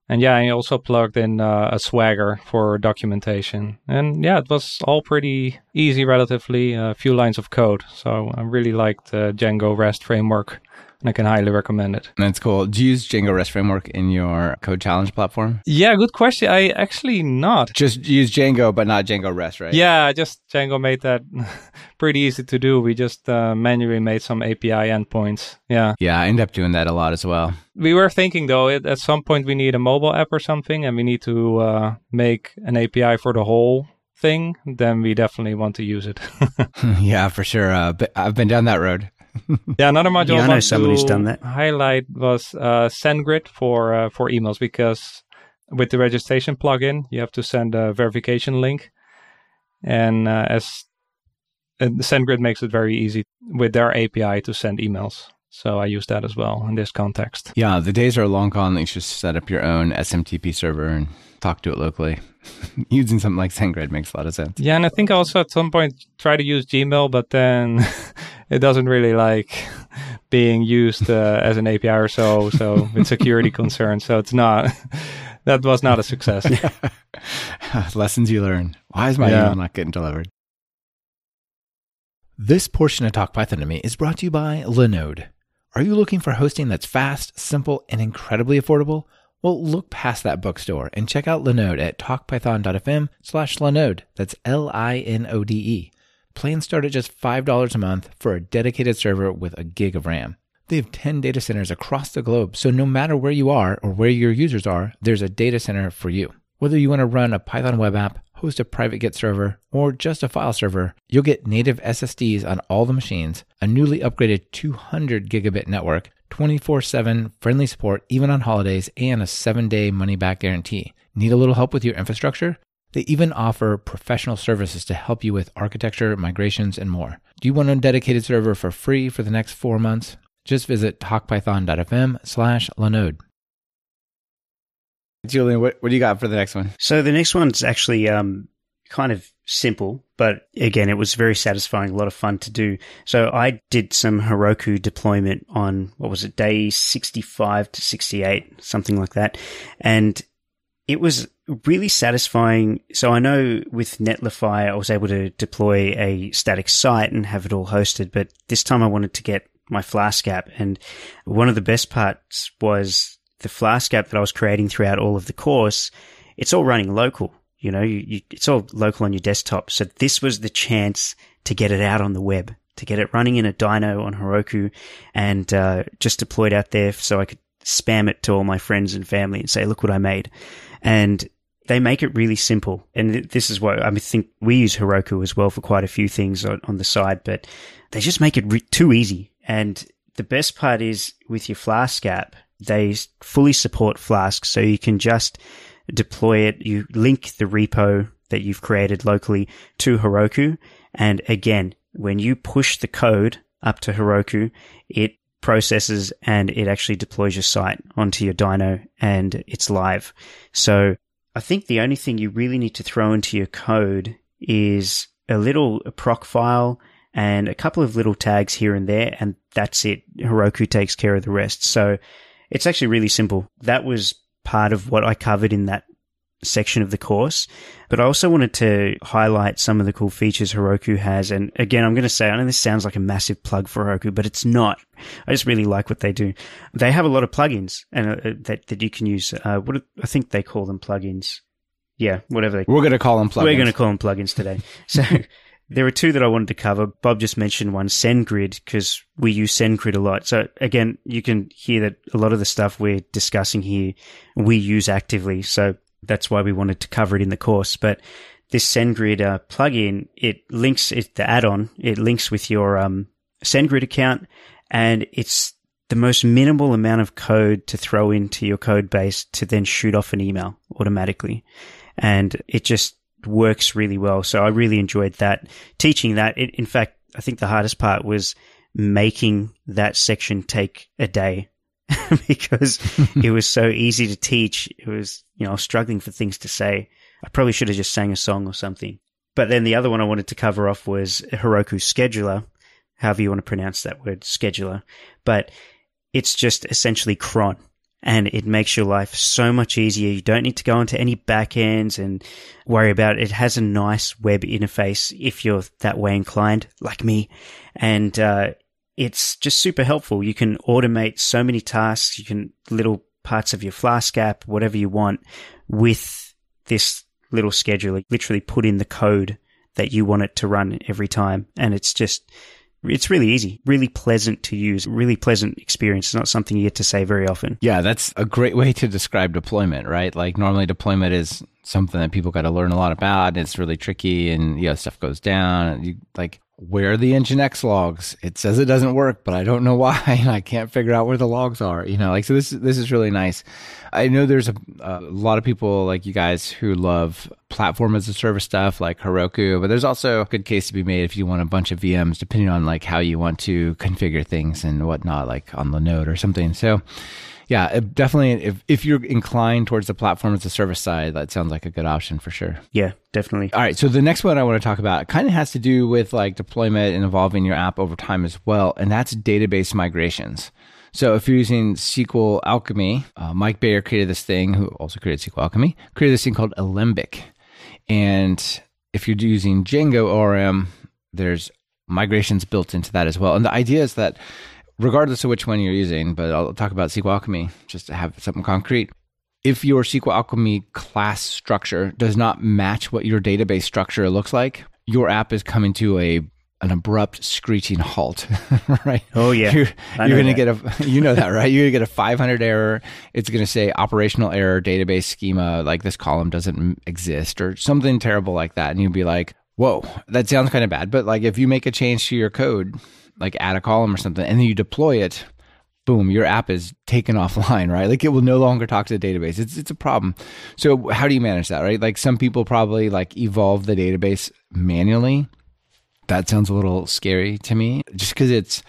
and yeah, I also plugged in uh, a Swagger for documentation. And yeah, it was all pretty easy, relatively, a few lines of code. So I really liked the Django REST framework and I can highly recommend it. That's cool. Do you use Django REST framework in your code challenge platform? Yeah, good question. I actually not. Just use Django, but not Django REST, right? Yeah, just Django made that [LAUGHS] pretty easy to do. We just uh, manually made some API endpoints. Yeah. Yeah, I end up doing that a lot as well. We were thinking though, at some point we need a mobile app or something, and we need to uh, make an API for the whole thing. Then we definitely want to use it. [LAUGHS] [LAUGHS] yeah, for sure. Uh, I've been down that road. [LAUGHS] yeah, another module yeah, I know someone who's done that. highlight was uh, SendGrid for uh, for emails because with the registration plugin, you have to send a verification link, and uh, as and SendGrid makes it very easy with their API to send emails. So I use that as well in this context. Yeah, the days are long gone you should set up your own SMTP server and talk to it locally. [LAUGHS] Using something like SendGrid makes a lot of sense. Yeah, and I think also at some point try to use Gmail, but then [LAUGHS] it doesn't really like being used uh, as an API or so. So [LAUGHS] with security concerns, so it's not. that was not a success. Lessons you learn. Why is my yeah. email not getting delivered? This portion of Talk Python to me is brought to you by Linode. Are you looking for hosting that's fast, simple, and incredibly affordable? Well, look past that bookstore and check out Linode at talkpython.fm slash Linode. That's L-I-N-O-D-E. Plans start at just $5 a month for a dedicated server with a gig of RAM. They have 10 data centers across the globe, so no matter where you are or where your users are, there's a data center for you. Whether you want to run a Python web app, host a private Git server, or just a file server, you'll get native SSDs on all the machines, a newly upgraded 200 gigabit network, 24 7 friendly support even on holidays, and a 7 day money back guarantee. Need a little help with your infrastructure? They even offer professional services to help you with architecture, migrations, and more. Do you want a dedicated server for free for the next four months? Just visit talkpython.fm slash Linode. Julian, what, what do you got for the next one? So the next one's actually um, kind of simple, but again, it was very satisfying, a lot of fun to do. So I did some Heroku deployment on, what was it, day 65 to 68, something like that. And it was really satisfying. So I know with Netlify, I was able to deploy a static site and have it all hosted, but this time I wanted to get my Flask app. And one of the best parts was the Flask app that I was creating throughout all of the course. It's all running local. You know, you, you, it's all local on your desktop. So this was the chance to get it out on the web, to get it running in a dyno on Heroku and uh, just deployed out there so I could spam it to all my friends and family and say, look what I made. And they make it really simple. And this is what I think we use Heroku as well for quite a few things on, on the side, but they just make it re- too easy. And the best part is with your Flask app, they fully support Flask. So you can just deploy it. You link the repo that you've created locally to Heroku. And again, when you push the code up to Heroku, it processes and it actually deploys your site onto your dyno and it's live. So I think the only thing you really need to throw into your code is a little proc file and a couple of little tags here and there, and that's it. Heroku takes care of the rest. So it's actually really simple. That was part of what I covered in that section of the course. But I also wanted to highlight some of the cool features Heroku has. And again, I'm going to say, I know this sounds like a massive plug for Heroku, but it's not. I just really like what they do. They have a lot of plugins and uh, that, that you can use. Uh, what I think they call them plugins. Yeah, whatever they. We're going to call them plugins. We're going to call them plugins today. So there are two that I wanted to cover. Bob just mentioned one, SendGrid, because we use SendGrid a lot. So again, you can hear that a lot of the stuff we're discussing here, we use actively. So that's why we wanted to cover it in the course. But this SendGrid uh, plugin, it links it, the add-on, it links with your um, SendGrid account, and it's the most minimal amount of code to throw into your code base to then shoot off an email automatically. And it just works really well. So I really enjoyed that teaching that. It, in fact, I think the hardest part was making that section take a day [LAUGHS] because it was so easy to teach. It was, you know, struggling for things to say. I probably should have just sang a song or something. But then the other one I wanted to cover off was Heroku Scheduler, however you want to pronounce that word, scheduler. But it's just essentially cron and it makes your life so much easier. You don't need to go into any backends and worry about it. It has a nice web interface if you're that way inclined, like me. And, uh, it's just super helpful. You can automate so many tasks. You can little parts of your Flask app, whatever you want with this little scheduler. Literally put in the code that you want it to run every time. And it's just, it's really easy, really pleasant to use, really pleasant experience. It's not something you get to say very often. Yeah, that's a great way to describe deployment, right? Like normally deployment is something that people got to learn a lot about. And it's really tricky and you know stuff goes down. You like where the nginx logs. It says it doesn't work but i don't know [LAUGHS] why and i can't figure out where the logs are you know like so this this is really nice. I know there's a, a lot of people like you guys who love platform as a service stuff like heroku but there's also a good case to be made if you want a bunch of vms depending on like how you want to configure things and whatnot like on Linode or something. So yeah, definitely. If if you're inclined towards the platform as a service side, that sounds like a good option for sure. Yeah, definitely. All right. So the next one I want to talk about kind of has to do with like deployment and evolving your app over time as well, and that's database migrations. So if you're using SQL Alchemy, uh, Mike Bayer created this thing, who also created SQL Alchemy, created this thing called Alembic. And if you're using Django ORM, there's migrations built into that as well. And the idea is that regardless of which one you're using, but I'll talk about SQL Alchemy just to have something concrete. If your SQL Alchemy class structure does not match what your database structure looks like, your app is coming to a an abrupt screeching halt, [LAUGHS] right? Oh yeah, you're, you're going to get a [LAUGHS] you know that right? You're going to get a 500 error. It's going to say operational error, database schema, like this column doesn't exist, or something terrible like that, and you'd be like, "Whoa, that sounds kind of bad." But like if you make a change to your code like add a column or something, and then you deploy it, boom, your app is taken [LAUGHS] offline, right? Like it will no longer talk to the database. It's it's a problem. So how do you manage that, right? Like some people probably like evolve the database manually. That sounds a little scary to me, just because it's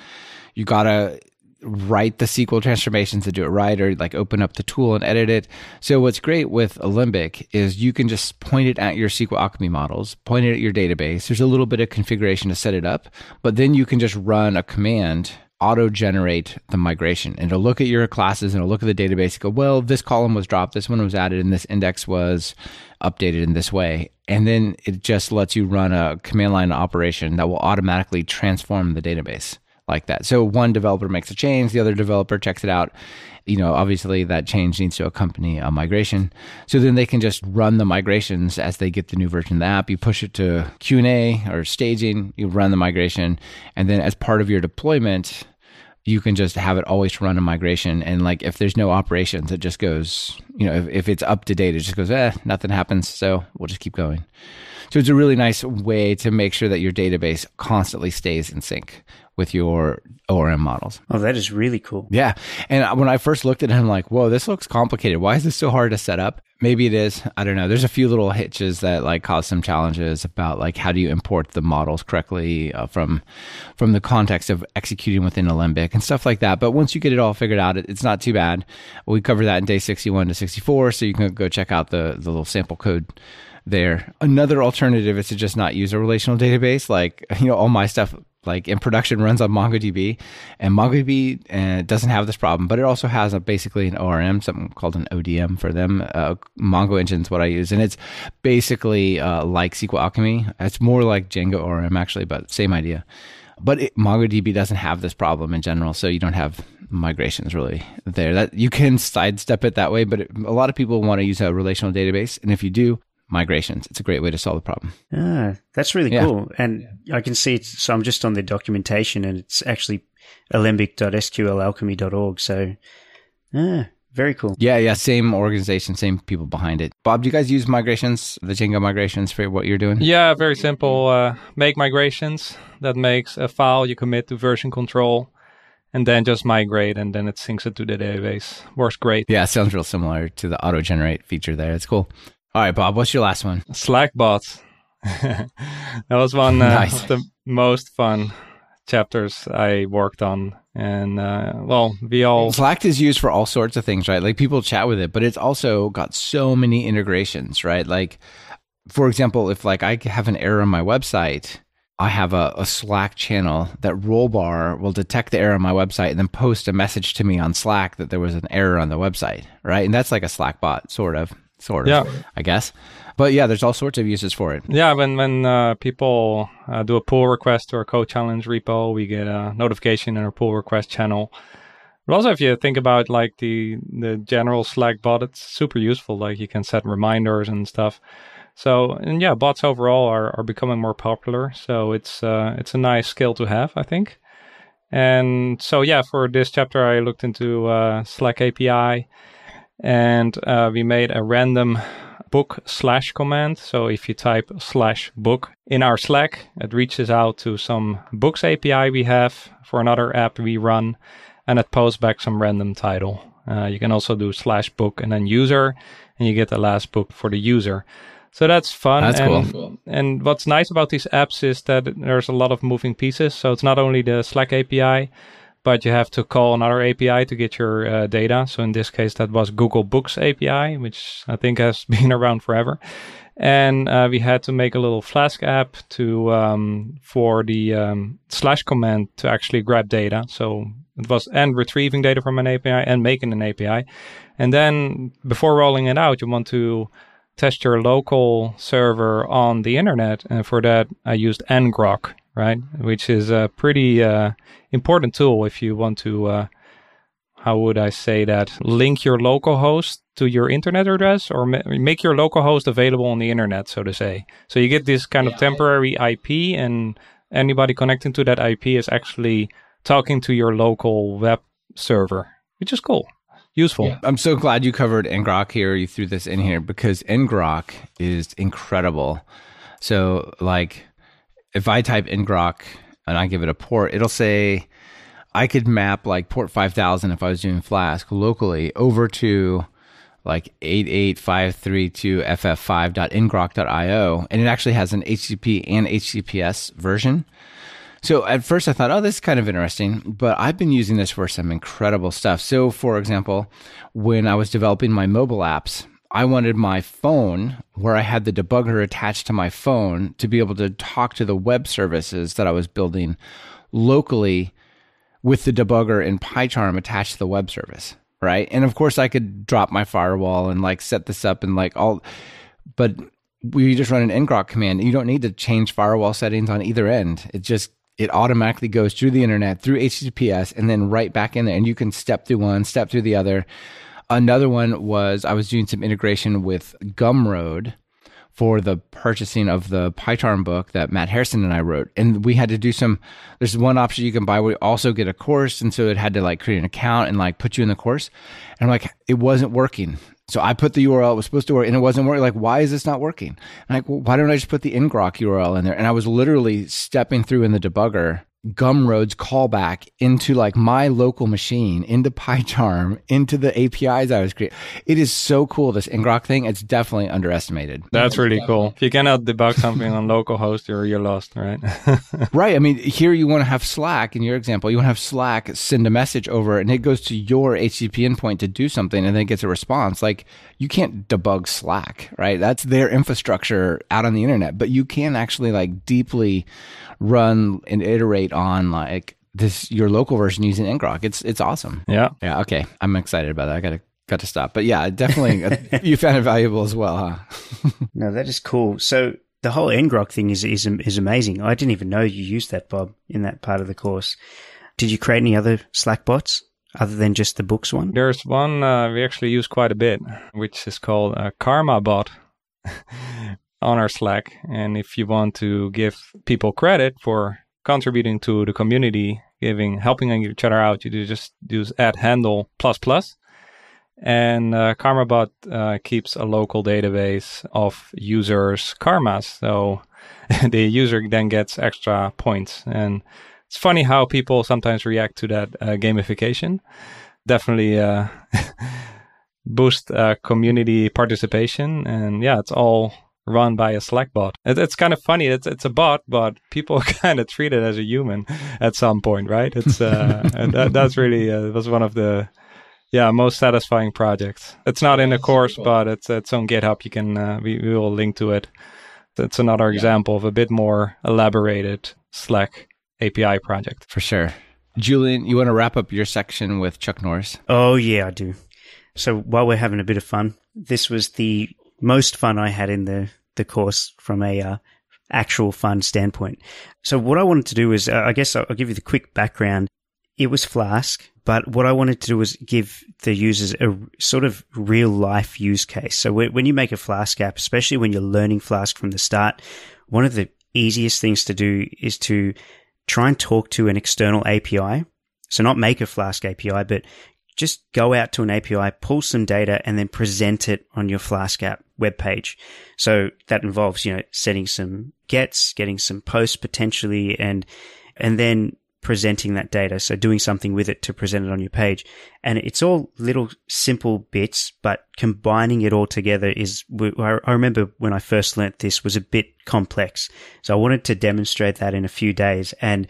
you gotta write the SQL transformations to do it right or like open up the tool and edit it. So what's great with Alembic is you can just point it at your SQL Alchemy models, point it at your database. There's a little bit of configuration to set it up, but then you can just run a command auto generate the migration and it'll look at your classes and it'll look at the database and go, well, this column was dropped, this one was added, and this index was updated in this way. And then it just lets you run a command line operation that will automatically transform the database like that. So one developer makes a change, the other developer checks it out. You know, obviously that change needs to accompany a migration. So then they can just run the migrations as they get the new version of the app. You push it to Q&A or staging, you run the migration, and then as part of your deployment, you can just have it always run a migration. And like if there's no operations, it just goes, you know, if, if it's up to date, it just goes, eh, nothing happens. So we'll just keep going. So it's a really nice way to make sure that your database constantly stays in sync with your ORM models. Oh, that is really cool. Yeah. And when I first looked at it, I'm like, whoa, this looks complicated. Why is this so hard to set up? Maybe it is. I don't know. There's a few little hitches that like cause some challenges about like how do you import the models correctly uh, from from the context of executing within Alembic and stuff like that. But once you get it all figured out, it, it's not too bad. We cover that in day 61 to 64, so you can go check out the the little sample code there. Another alternative is to just not use a relational database. Like, [LAUGHS] you know, all my stuff like in production runs on MongoDB, and MongoDB uh, doesn't have this problem, but it also has a, basically an ORM, something called an ODM for them. Uh, Mongo Engine is what I use, and it's basically uh, like SQL Alchemy. It's more like Django ORM actually, but same idea. But it, MongoDB doesn't have this problem in general, so you don't have migrations really there. That you can sidestep it that way, but it, a lot of people want to use a relational database, and if you do, migrations. It's a great way to solve the problem. Ah, that's really yeah. cool. And I can see it. So I'm just on the documentation and it's actually alembic.sqlalchemy.org. So, ah, very cool. Yeah, yeah. Same organization, same people behind it. Bob, do you guys use migrations, the Django migrations for what you're doing? Yeah, very simple. Uh, make migrations. That makes a file you commit to version control and then just migrate and then it syncs it to the database. Works great. Yeah, sounds real similar to the auto generate feature there. It's cool. All right, Bob, what's your last one? Slack bots. [LAUGHS] that was one uh, nice. of the most fun chapters I worked on. And uh, well, we all Slack is used for all sorts of things, right? Like people chat with it, but it's also got so many integrations, right? Like, for example, if like I have an error on my website, I have a, a, Slack channel that Rollbar will detect the error on my website and then post a message to me on Slack that there was an error on the website, right? And that's like a Slack bot, sort of sort of. Yeah. I guess. But yeah, there's all sorts of uses for it. Yeah, when when uh, people uh, do a pull request or a code challenge repo, we get a notification in our pull request channel. But also, if you think about like the the general Slack bot, it's super useful. Like you can set reminders and stuff. So and yeah, bots overall are, are becoming more popular. So it's uh, it's a nice skill to have, I think. And so yeah, for this chapter, I looked into uh, Slack API and uh, we made a random book slash command. So if you type slash book in our Slack, it reaches out to some books API we have for another app we run, and it posts back some random title. Uh, you can also do slash book and then user, and you get the last book for the user. So that's fun. That's and, cool. And what's nice about these apps is that there's a lot of moving pieces. So it's not only the Slack API, but you have to call another API to get your uh, data. So in this case, that was Google Books API, which I think has [LAUGHS] been around forever. And uh, we had to make a little Flask app to um, for the um, slash command to actually grab data. So it was and retrieving data from an API and making an API. And then before rolling it out, you want to test your local server on the internet. And for that, I used ngrok right? Which is a pretty uh, important tool if you want to, uh, how would I say that, link your local host to your internet address or ma- make your local host available on the internet, so to say. So you get this kind yeah, of temporary I- IP, and anybody connecting to that IP is actually talking to your local web server, which is cool useful. Yeah. I'm so glad you covered ngrok here. You threw this in here because ngrok is incredible. So, like, if I type in ngrok and I give it a port, it'll say I could map like port 5000 if I was doing Flask locally over to like 88532ff5.ngrok.io and it actually has an HTTP and HTTPS version. So at first I thought, oh, this is kind of interesting, but I've been using this for some incredible stuff. So for example, when I was developing my mobile apps, I wanted my phone, where I had the debugger attached to my phone, to be able to talk to the web services that I was building locally with the debugger in PyCharm attached to the web service. Right. And of course, I could drop my firewall and like set this up and like all, but we just run an ngrok command. You don't need to change firewall settings on either end. It just it automatically goes through the internet through HTTPS and then right back in there, and you can step through one, step through the other. Another one was I was doing some integration with Gumroad for the purchasing of the PyCharm book that Matt Harrison and I wrote. And we had to do some, there's one option you can buy where you also get a course. And so it had to like create an account and like put you in the course. And I'm like, it wasn't working. So I put the URL, it was supposed to work and it wasn't working. Like, why is this not working? Like, well, why don't I just put the ngrok URL in there? And I was literally stepping through in the debugger Gumroad's callback into like my local machine, into PyCharm, into the APIs I was creating. It is so cool, this ngrok thing. It's definitely underestimated. That's really cool. If you cannot debug something on localhost, you're, you're lost, right? [LAUGHS] right. I mean, here you want to have Slack in your example, you want to have Slack send a message over and it goes to your HTTP endpoint to do something and then it gets a response. Like you can't debug Slack, right? That's their infrastructure out on the internet, but you can actually like deeply run and iterate on like this your local version using ngrok. It's it's awesome. Yeah. Yeah. Okay. I'm excited about that. I gotta got to stop. But yeah, definitely uh, [LAUGHS] you found it valuable as well, huh? [LAUGHS] no, that is cool. So the whole ngrok thing is is is amazing. I didn't even know you used that, Bob, in that part of the course. Did you create any other Slack bots other than just the books one? There's one uh, we actually use quite a bit, which is called Karma bot. [LAUGHS] on our Slack. And if you want to give people credit for contributing to the community, giving, helping each other out, you just use add handle plus plus. And uh, KarmaBot uh, keeps a local database of users' karmas. So [LAUGHS] the user then gets extra points. And it's funny how people sometimes react to that uh, gamification. Definitely uh, [LAUGHS] boost uh, community participation. And yeah, it's all run by a Slack bot. It, it's kind of funny. It's it's a bot, but people [LAUGHS] kind of treat it as a human at some point, right? It's uh, [LAUGHS] and that, that's really uh, was one of the yeah most satisfying projects. It's not in the course, but it's it's on GitHub. You can uh, we, we will link to it. It's another yeah. example of a bit more elaborated Slack API project for sure. Julian, you want to wrap up your section with Chuck Norris? Oh yeah, I do. So while we're having a bit of fun, this was the most fun I had in the, the course from a uh, actual fun standpoint. So what I wanted to do is, uh, I guess I'll, I'll give you the quick background. It was Flask, but what I wanted to do was give the users a sort of real life use case. So when you make a Flask app, especially when you're learning Flask from the start, one of the easiest things to do is to try and talk to an external API. So not make a Flask API, but just go out to an API, pull some data, and then present it on your Flask app web page. So that involves, you know, setting some gets, getting some posts potentially, and and then presenting that data. So doing something with it to present it on your page. And it's all little simple bits, but combining it all together is, I remember when I first learnt this was a bit complex. So I wanted to demonstrate that in a few days. And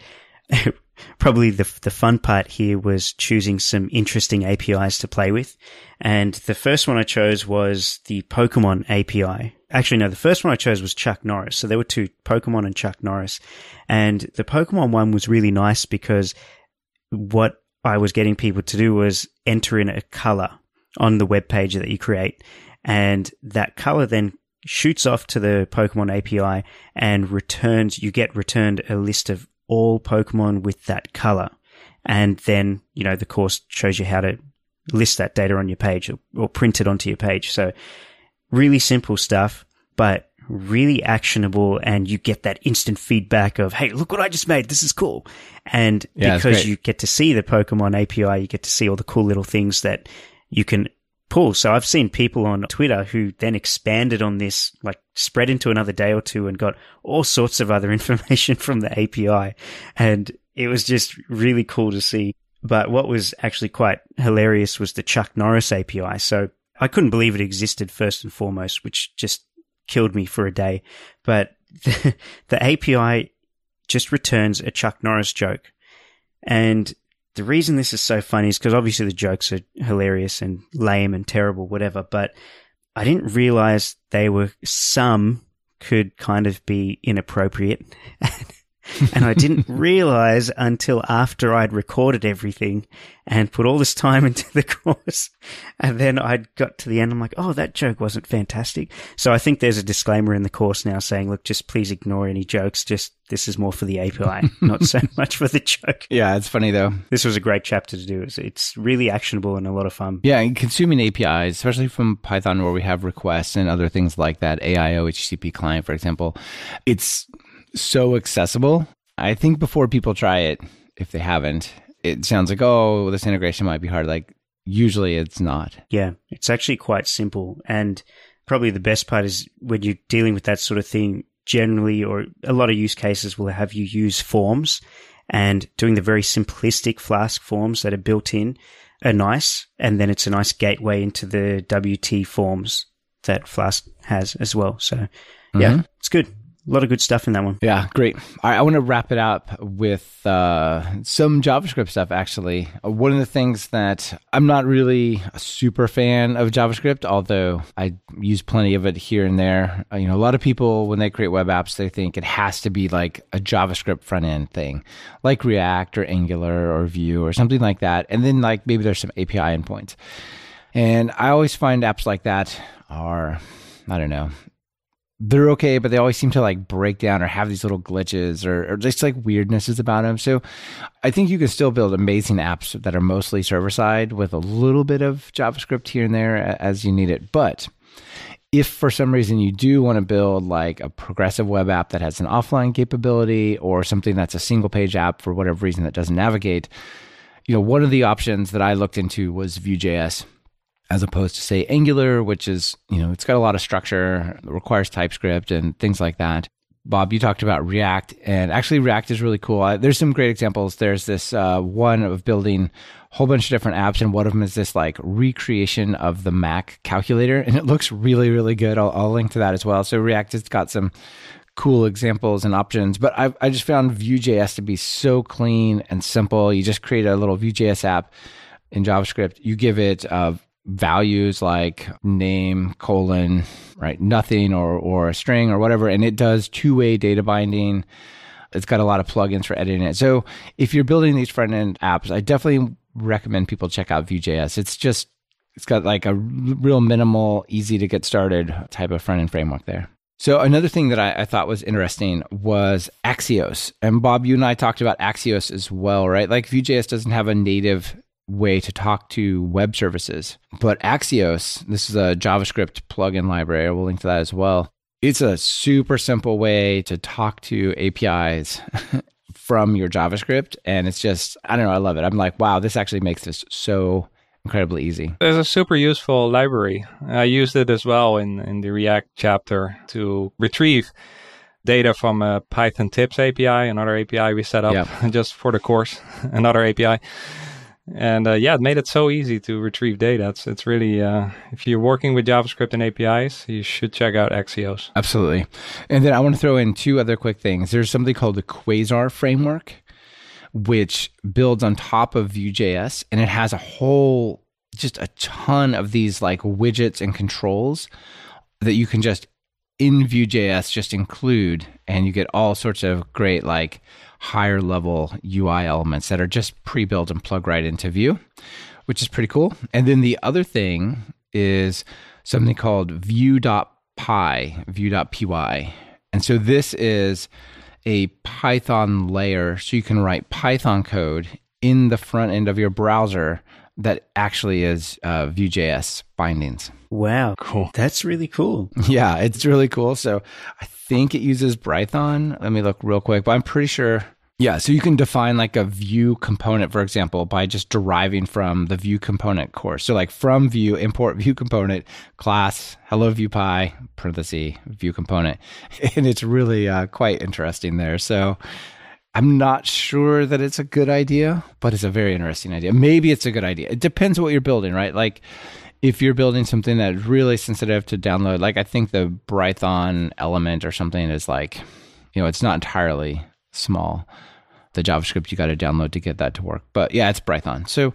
[LAUGHS] probably the the fun part here was choosing some interesting APIs to play with. And the first one I chose was the Pokemon API. Actually, no, the first one I chose was Chuck Norris. So there were two, Pokemon and Chuck Norris. And the Pokemon one was really nice because what I was getting people to do was enter in a color on the web page that you create. And that color then shoots off to the Pokemon API and returns, you get returned a list of all Pokemon with that color. And then, you know, the course shows you how to list that data on your page or, or print it onto your page. So really simple stuff, but really actionable and you get that instant feedback of, Hey, look what I just made. This is cool. And yeah, because you get to see the Pokemon API, you get to see all the cool little things that you can pull. So I've seen people on Twitter who then expanded on this, like spread into another day or two and got all sorts of other [LAUGHS] information from the API. And it was just really cool to see. But what was actually quite hilarious was the Chuck Norris API. So I couldn't believe it existed first and foremost, which just killed me for a day. But [LAUGHS] the, the API just returns a Chuck Norris joke. And the reason this is so funny is because obviously the jokes are hilarious and lame and terrible, whatever, but I didn't realize they were, some could kind of be inappropriate. [LAUGHS] and I didn't [LAUGHS] realize until after I'd recorded everything and put all this time [LAUGHS] into the course. And then I got to the end. I'm like, oh, that joke wasn't fantastic. So I think there's a disclaimer in the course now saying, look, just please ignore any jokes. Just this is more for the API, [LAUGHS] not so much for the joke. Yeah, it's funny though. This was a great chapter to do. It's, it's really actionable and a lot of fun. Yeah, and consuming APIs, especially from Python where we have requests and other things like that, AIO, HTTP client, for example, it's so accessible. I think before people try it, if they haven't, it sounds like, oh, this integration might be hard. Like, usually it's not. Yeah, it's actually quite simple. And probably the best part is when you're dealing with that sort of thing, generally, or a lot of use cases will have you use forms and doing the very simplistic Flask forms that are built in are nice. And then it's a nice gateway into the WT forms that Flask has as well. So yeah, mm-hmm. it's good a lot of good stuff in that one. Yeah, great. All right, I want to wrap it up with uh, some JavaScript stuff, actually. One of the things that I'm not really a super fan of JavaScript, although I use plenty of it here and there. Uh, you know, a lot of people, when they create web apps, they think it has to be like a JavaScript front end thing, like React or Angular or Vue or something like that. And then, like, maybe there's some API endpoints. And I always find apps like that are, I don't know, they're okay, but they always seem to like break down or have these little glitches or, or just like weirdnesses about them. So I think you can still build amazing apps that are mostly server side with a little bit of JavaScript here and there as you need it. But if for some reason you do want to build like a progressive web app that has an offline capability or something that's a single page app for whatever reason that doesn't navigate, you know, one of the options that I looked into was Vue.js as opposed to say Angular, which is, you know, it's got a lot of structure, requires TypeScript and things like that. Bob, you talked about React, and actually React is really cool. There's some great examples. There's this uh, one of building a whole bunch of different apps, and one of them is this like recreation of the Mac calculator, and it looks really, really good. I'll, I'll link to that as well. So React has got some cool examples and options, but I, I just found Vue.js to be so clean and simple. You just create a little Vue.js app in JavaScript. You give it uh, values like name colon right nothing or or a string or whatever and it does two-way data binding it's got a lot of plugins for editing it so if you're building these front end apps i definitely recommend people check out vue.js it's just it's got like a real minimal easy to get started type of front end framework there so another thing that I, I, thought was interesting was Axios. And Bob, you and I talked about Axios as well, right? Like Vue.js doesn't have a native way to talk to web services. But Axios, this is a JavaScript plugin library. I will link to that as well. It's a super simple way to talk to APIs [LAUGHS] from your JavaScript. And it's just, I don't know, I love it. I'm like, wow, this actually makes this so incredibly easy. There's a super useful library. I used it as well in, in the React chapter to retrieve data from a Python tips API, another API we set up yep. [LAUGHS] just for the course, [LAUGHS] another API and uh, yeah, it made it so easy to retrieve data. It's it's really uh, if you're working with JavaScript and APIs, you should check out Axios. Absolutely. And then I want to throw in two other quick things. There's something called the Quasar framework, which builds on top of Vue.js, and it has a whole just a ton of these like widgets and controls that you can just in Vue.js just include, and you get all sorts of great like higher level UI elements that are just pre-built and plug right into Vue, which is pretty cool. And then the other thing is something called Vue.py, Vue.py. And so this is a Python layer so you can write Python code in the front end of your browser that actually is uh, Vue.js bindings. Wow. Cool. That's really cool. Yeah, it's really cool. So I think it uses Brython. Let me look real quick, but I'm pretty sure yeah, so you can define like a Vue component, for example, by just deriving from the Vue component course. So like from Vue, import Vue component class, hello VuePy, parenthesis, Vue component. [LAUGHS] And it's really uh, quite interesting there. So I'm not sure that it's a good idea, but it's a very interesting idea. Maybe it's a good idea. It depends what you're building, right? Like if you're building something that's really sensitive to download, like I think the Brython element or something is like, you know, it's not entirely small. The JavaScript you got to download to get that to work. But yeah, it's Brython. So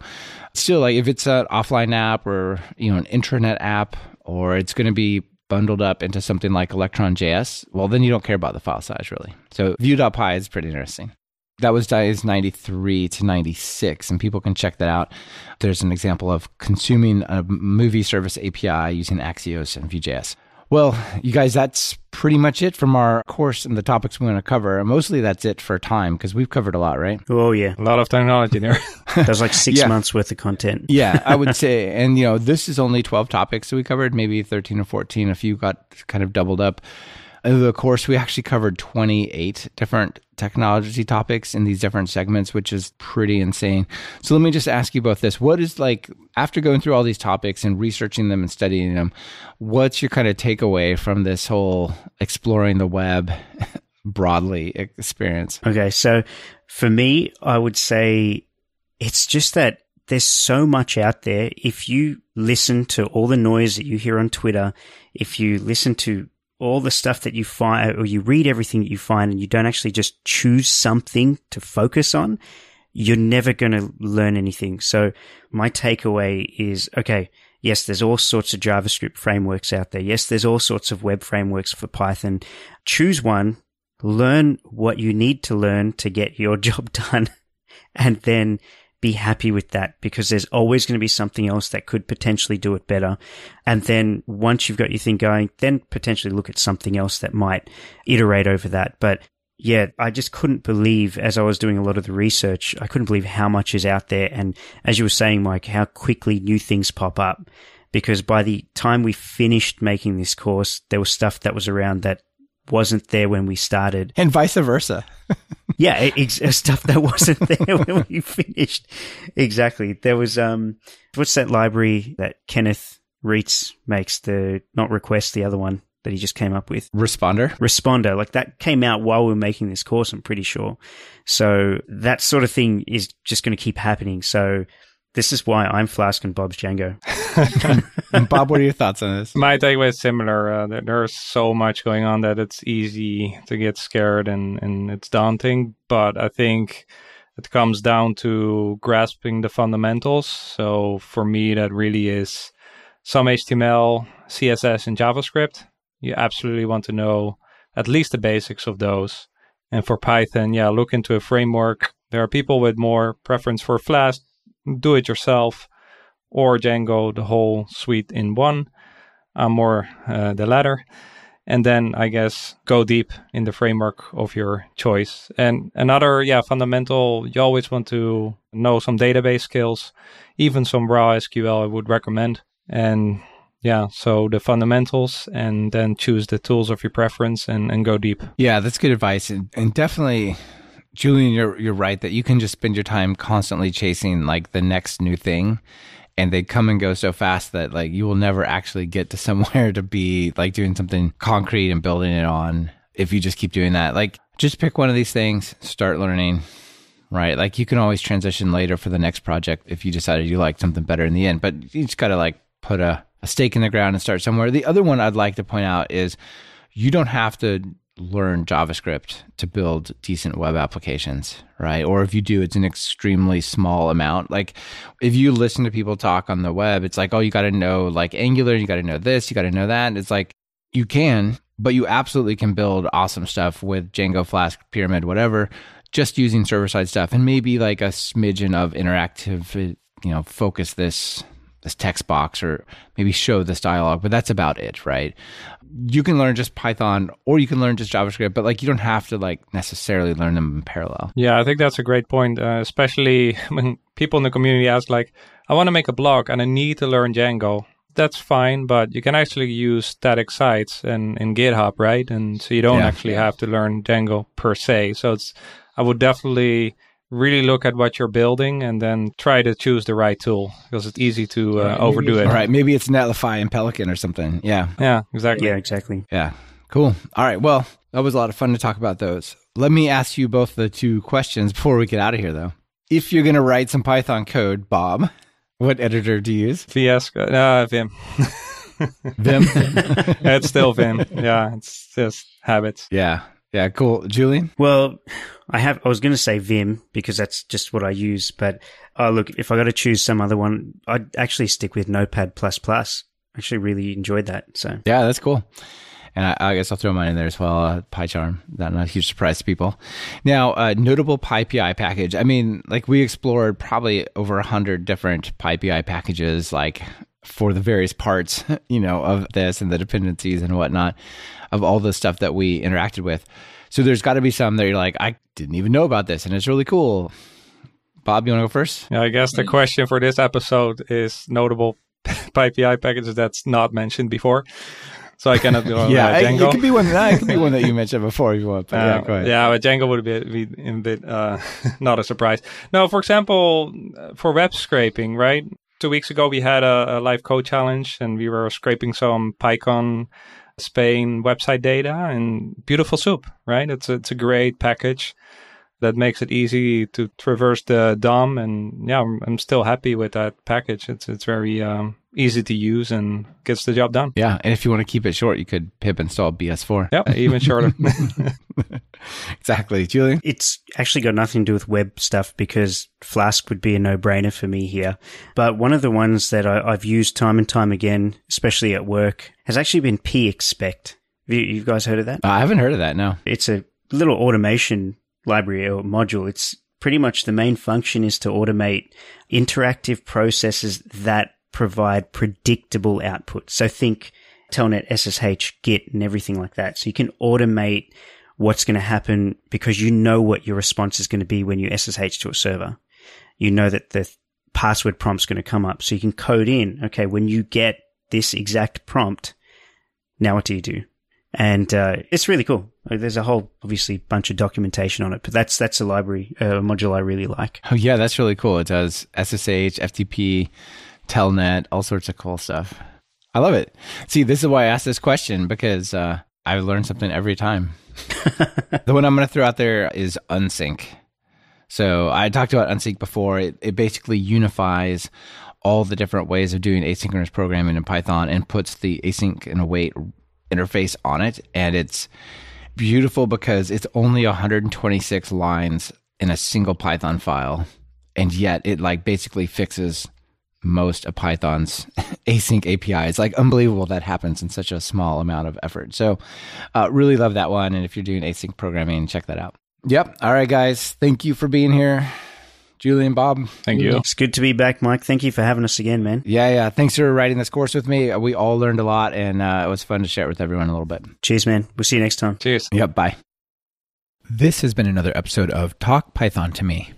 still, like if it's an offline app or you know an intranet app, or it's going to be bundled up into something like Electron.js, well, then you don't care about the file size really. So Vue.py is pretty interesting. That was is 93 to 96, and people can check that out. There's an example of consuming a movie service API using Axios and Vue.js. Well, you guys, that's pretty much it from our course and the topics we want to cover. Mostly that's it for time because we've covered a lot, right? Oh, yeah. A lot of technology there. [LAUGHS] That's like six Yeah. months worth of content. yeah, I would [LAUGHS] say. And, you know, this is only 12 topics. So we covered maybe 13 or 14. A few got kind of doubled up. In the course, we actually covered 28 different technology topics in these different segments, which is pretty insane. So let me just ask you both this. What is like, after going through all these topics and researching them and studying them, what's your kind of takeaway from this whole exploring the web [LAUGHS] broadly experience? Okay, so for me, I would say it's just that there's so much out there. If you listen to all the noise that you hear on Twitter, if you listen to all the stuff that you find, or you read everything that you find, and you don't actually just choose something to focus on, you're never going to learn anything. So my takeaway is, okay, yes, there's all sorts of JavaScript frameworks out there. Yes, there's all sorts of web frameworks for Python. Choose one, learn what you need to learn to get your [LAUGHS] job done, and then be happy with that because there's always going to be something else that could potentially do it better. And then once you've got your thing going, then potentially look at something else that might iterate over that. But yeah, I just couldn't believe as I was doing a lot of the research, I couldn't believe how much is out there. And as you were saying, Mike, how quickly new things pop up. Because by the time we finished making this course, there was stuff that was around that wasn't there when we started. And vice versa. [LAUGHS] Yeah, ex- [LAUGHS] stuff that wasn't there when we [LAUGHS] finished. Exactly. There was um, what's that library that Kenneth Reitz makes? The not request, the other one that he just came up with. Responder. Responder, like that came out while we were making this course. I'm pretty sure. So that sort of thing is just going to keep happening. So this is why I'm Flask and Bob's Django. [LAUGHS] Bob, what are your thoughts on this? My takeaway is similar. Uh, there, there's so much going on that it's easy to get scared and, and it's daunting. But I think it comes down to grasping the fundamentals. So for me, that really is some HTML, CSS, and JavaScript. You absolutely want to know at least the basics of those. And for Python, yeah, look into a framework. There are people with more preference for Flask, do it yourself, or Django, the whole suite in one. I'm more uh, the latter. And then I guess go deep in the framework of your choice. And another, yeah, fundamental, you always want to know some database skills, even some raw SQL I would recommend. And yeah, so the fundamentals and then choose the tools of your preference and, and go deep. Yeah, that's good advice, and, and definitely, Julian, you're you're right that you can just spend your time constantly chasing like the next new thing, and they come and go so fast that like you will never actually get to [LAUGHS] somewhere to be like doing something concrete and building it on if you just keep doing that. Like, just pick one of these things, start learning. Right, like you can always transition later for the next project if you decided you liked something better in the end. But you just got to like put a, a stake in the ground and start somewhere. The other one I'd like to point out is you don't have to learn JavaScript to build decent web applications, right? Or if you do, it's an extremely small amount. Like if you listen to people talk on the web, it's like, oh, you got to know like Angular, you got to know this, you got to know that. It's like you can, but you absolutely can build awesome stuff with Django, Flask, Pyramid, whatever, just using server side stuff and maybe like a smidgen of interactive, you know, focus this this text box or maybe show this dialogue, but that's about it, right? You can learn just Python or you can learn just JavaScript, but like you don't have to like necessarily learn them in parallel. Yeah, I think that's a great point, uh, especially [LAUGHS] when people in the community ask like, I want to make a blog and I need to learn Django. That's fine, but you can actually use static sites and in GitHub, right? And so you don't Yeah. actually have to learn Django per se. So it's, I would definitely really look at what you're building and then try to choose the right tool because it's easy to uh, overdo it. All right, maybe it's Netlify and Pelican or something. Yeah. Yeah, exactly. Yeah, exactly. Yeah. Cool. All right. Well, that was a lot of fun to talk about those. Let me ask you both the two questions before we get out of here, though. If you're going to write some Python code, Bob, what editor do you use? VS, uh, Vim. Vim? [LAUGHS] it's still Vim. Yeah, it's just habits. yeah. Yeah. Cool. Julian? Well, I have. I was going to say Vim because that's just what I use. But oh, look, if I got to choose some other one, I'd actually stick with Notepad plus plus actually really enjoyed that. So Yeah, that's cool. And I, I guess I'll throw mine in there as well. Uh, PyCharm, that not a huge surprise to people. Now, uh, notable PyPI package. I mean, like we explored probably over a hundred different PyPI packages, like for the various parts, [LAUGHS] you know, of this and the dependencies and whatnot of all the stuff that we interacted with. So there's got to be some that you're like, I didn't even know about this, and it's really cool. Bob, you want to go first? Yeah, I guess the question for this episode is notable [LAUGHS] PyPI packages that's not mentioned before. So I cannot go [LAUGHS] yeah, uh, it, Django. it could be one. That, it could be one that you mentioned before if you want. But yeah, Uh, go ahead. yeah, but Django would be, be a bit uh, not a surprise. No, for example, for web scraping, right? Two weeks ago, we had a, a live code challenge, and we were scraping some PyCon Spain website data, and beautiful soup, right? It's a, it's a great package that makes it easy to traverse the DOM, and yeah, I'm, I'm still happy with that package. It's it's very um, easy to use and gets the job done. Yeah, and if you want to keep it short, you could pip install BS4. Yeah, even shorter. [LAUGHS] exactly, Julian. it's actually got nothing to do with web stuff because Flask would be a no-brainer for me here. But one of the ones that I, I've used time and time again, especially at work, has actually been pexpect. Have you, you guys heard of that? Uh, I haven't heard of that. No. It's a little automation library or module. It's pretty much the main function is to automate interactive processes that provide predictable output. So think Telnet, SSH, Git, and everything like that. So you can automate what's going to happen because you know what your response is going to be when you SSH to a server. You know that the password prompt's going to come up. So you can code in, okay, when you get this exact prompt, now what do you do? And uh, it's really cool. There's a whole, obviously, bunch of documentation on it, but that's that's a library, uh, a module I really like. Oh yeah, that's really cool. It does SSH, FTP, Telnet, all sorts of cool stuff. I love it. See, this is why I asked this question because uh, I learn something every time. [LAUGHS] the one I'm going to throw out there is Unsync. So I talked about Unsync before. It, it basically unifies all the different ways of doing asynchronous programming in Python and puts the async and await interface on it. And it's beautiful because it's only 126 lines in a single Python file. And yet it like basically fixes most of Python's [LAUGHS] async API. It's like unbelievable that happens in such a small amount of effort. So, uh, really love that one. And if you're doing async programming, check that out. Yep. All right, guys. Thank you for being here. Julian, Bob. Thank you. It's good to be back, Mike. Thank you for having us again, man. Yeah, yeah. Thanks for writing this course with me. We all learned a lot, and uh, it was fun to share it with everyone a little bit. Cheers, man. We'll see you next time. Cheers. Yep. Bye. This has been another episode of Talk Python to Me.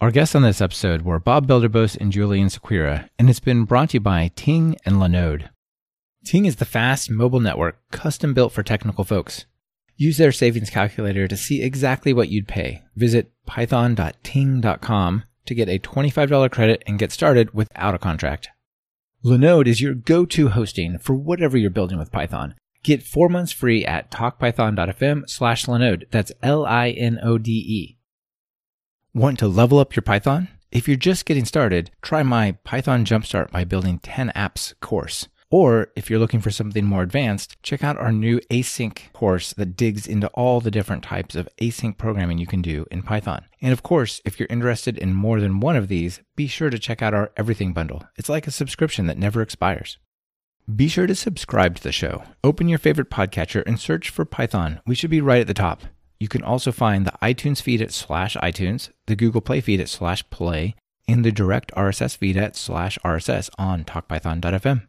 Our guests on this episode were Bob Belderbos and Julian Sequeira, and it's been brought to you by Ting and Linode. Ting is the fast mobile network custom built for technical folks. Use their savings calculator to see exactly what you'd pay. Visit python.ting.com to get a $25 credit and get started without a contract. Linode is your go-to hosting for whatever you're building with Python. Get four months free at talkpython.fm slash Linode. That's L-I-N-O-D-E. Want to level up your Python? If you're just getting started, try my Python Jumpstart by Building 10 Apps course. Or if you're looking for something more advanced, check out our new async course that digs into all the different types of async programming you can do in Python. And of course, if you're interested in more than one of these, be sure to check out our Everything Bundle. It's like a subscription that never expires. Be sure to subscribe to the show. Open your favorite podcatcher and search for Python. We should be right at the top. You can also find the iTunes feed at slash iTunes, the Google Play feed at slash play, and the direct RSS feed at slash RSS on talkpython.fm.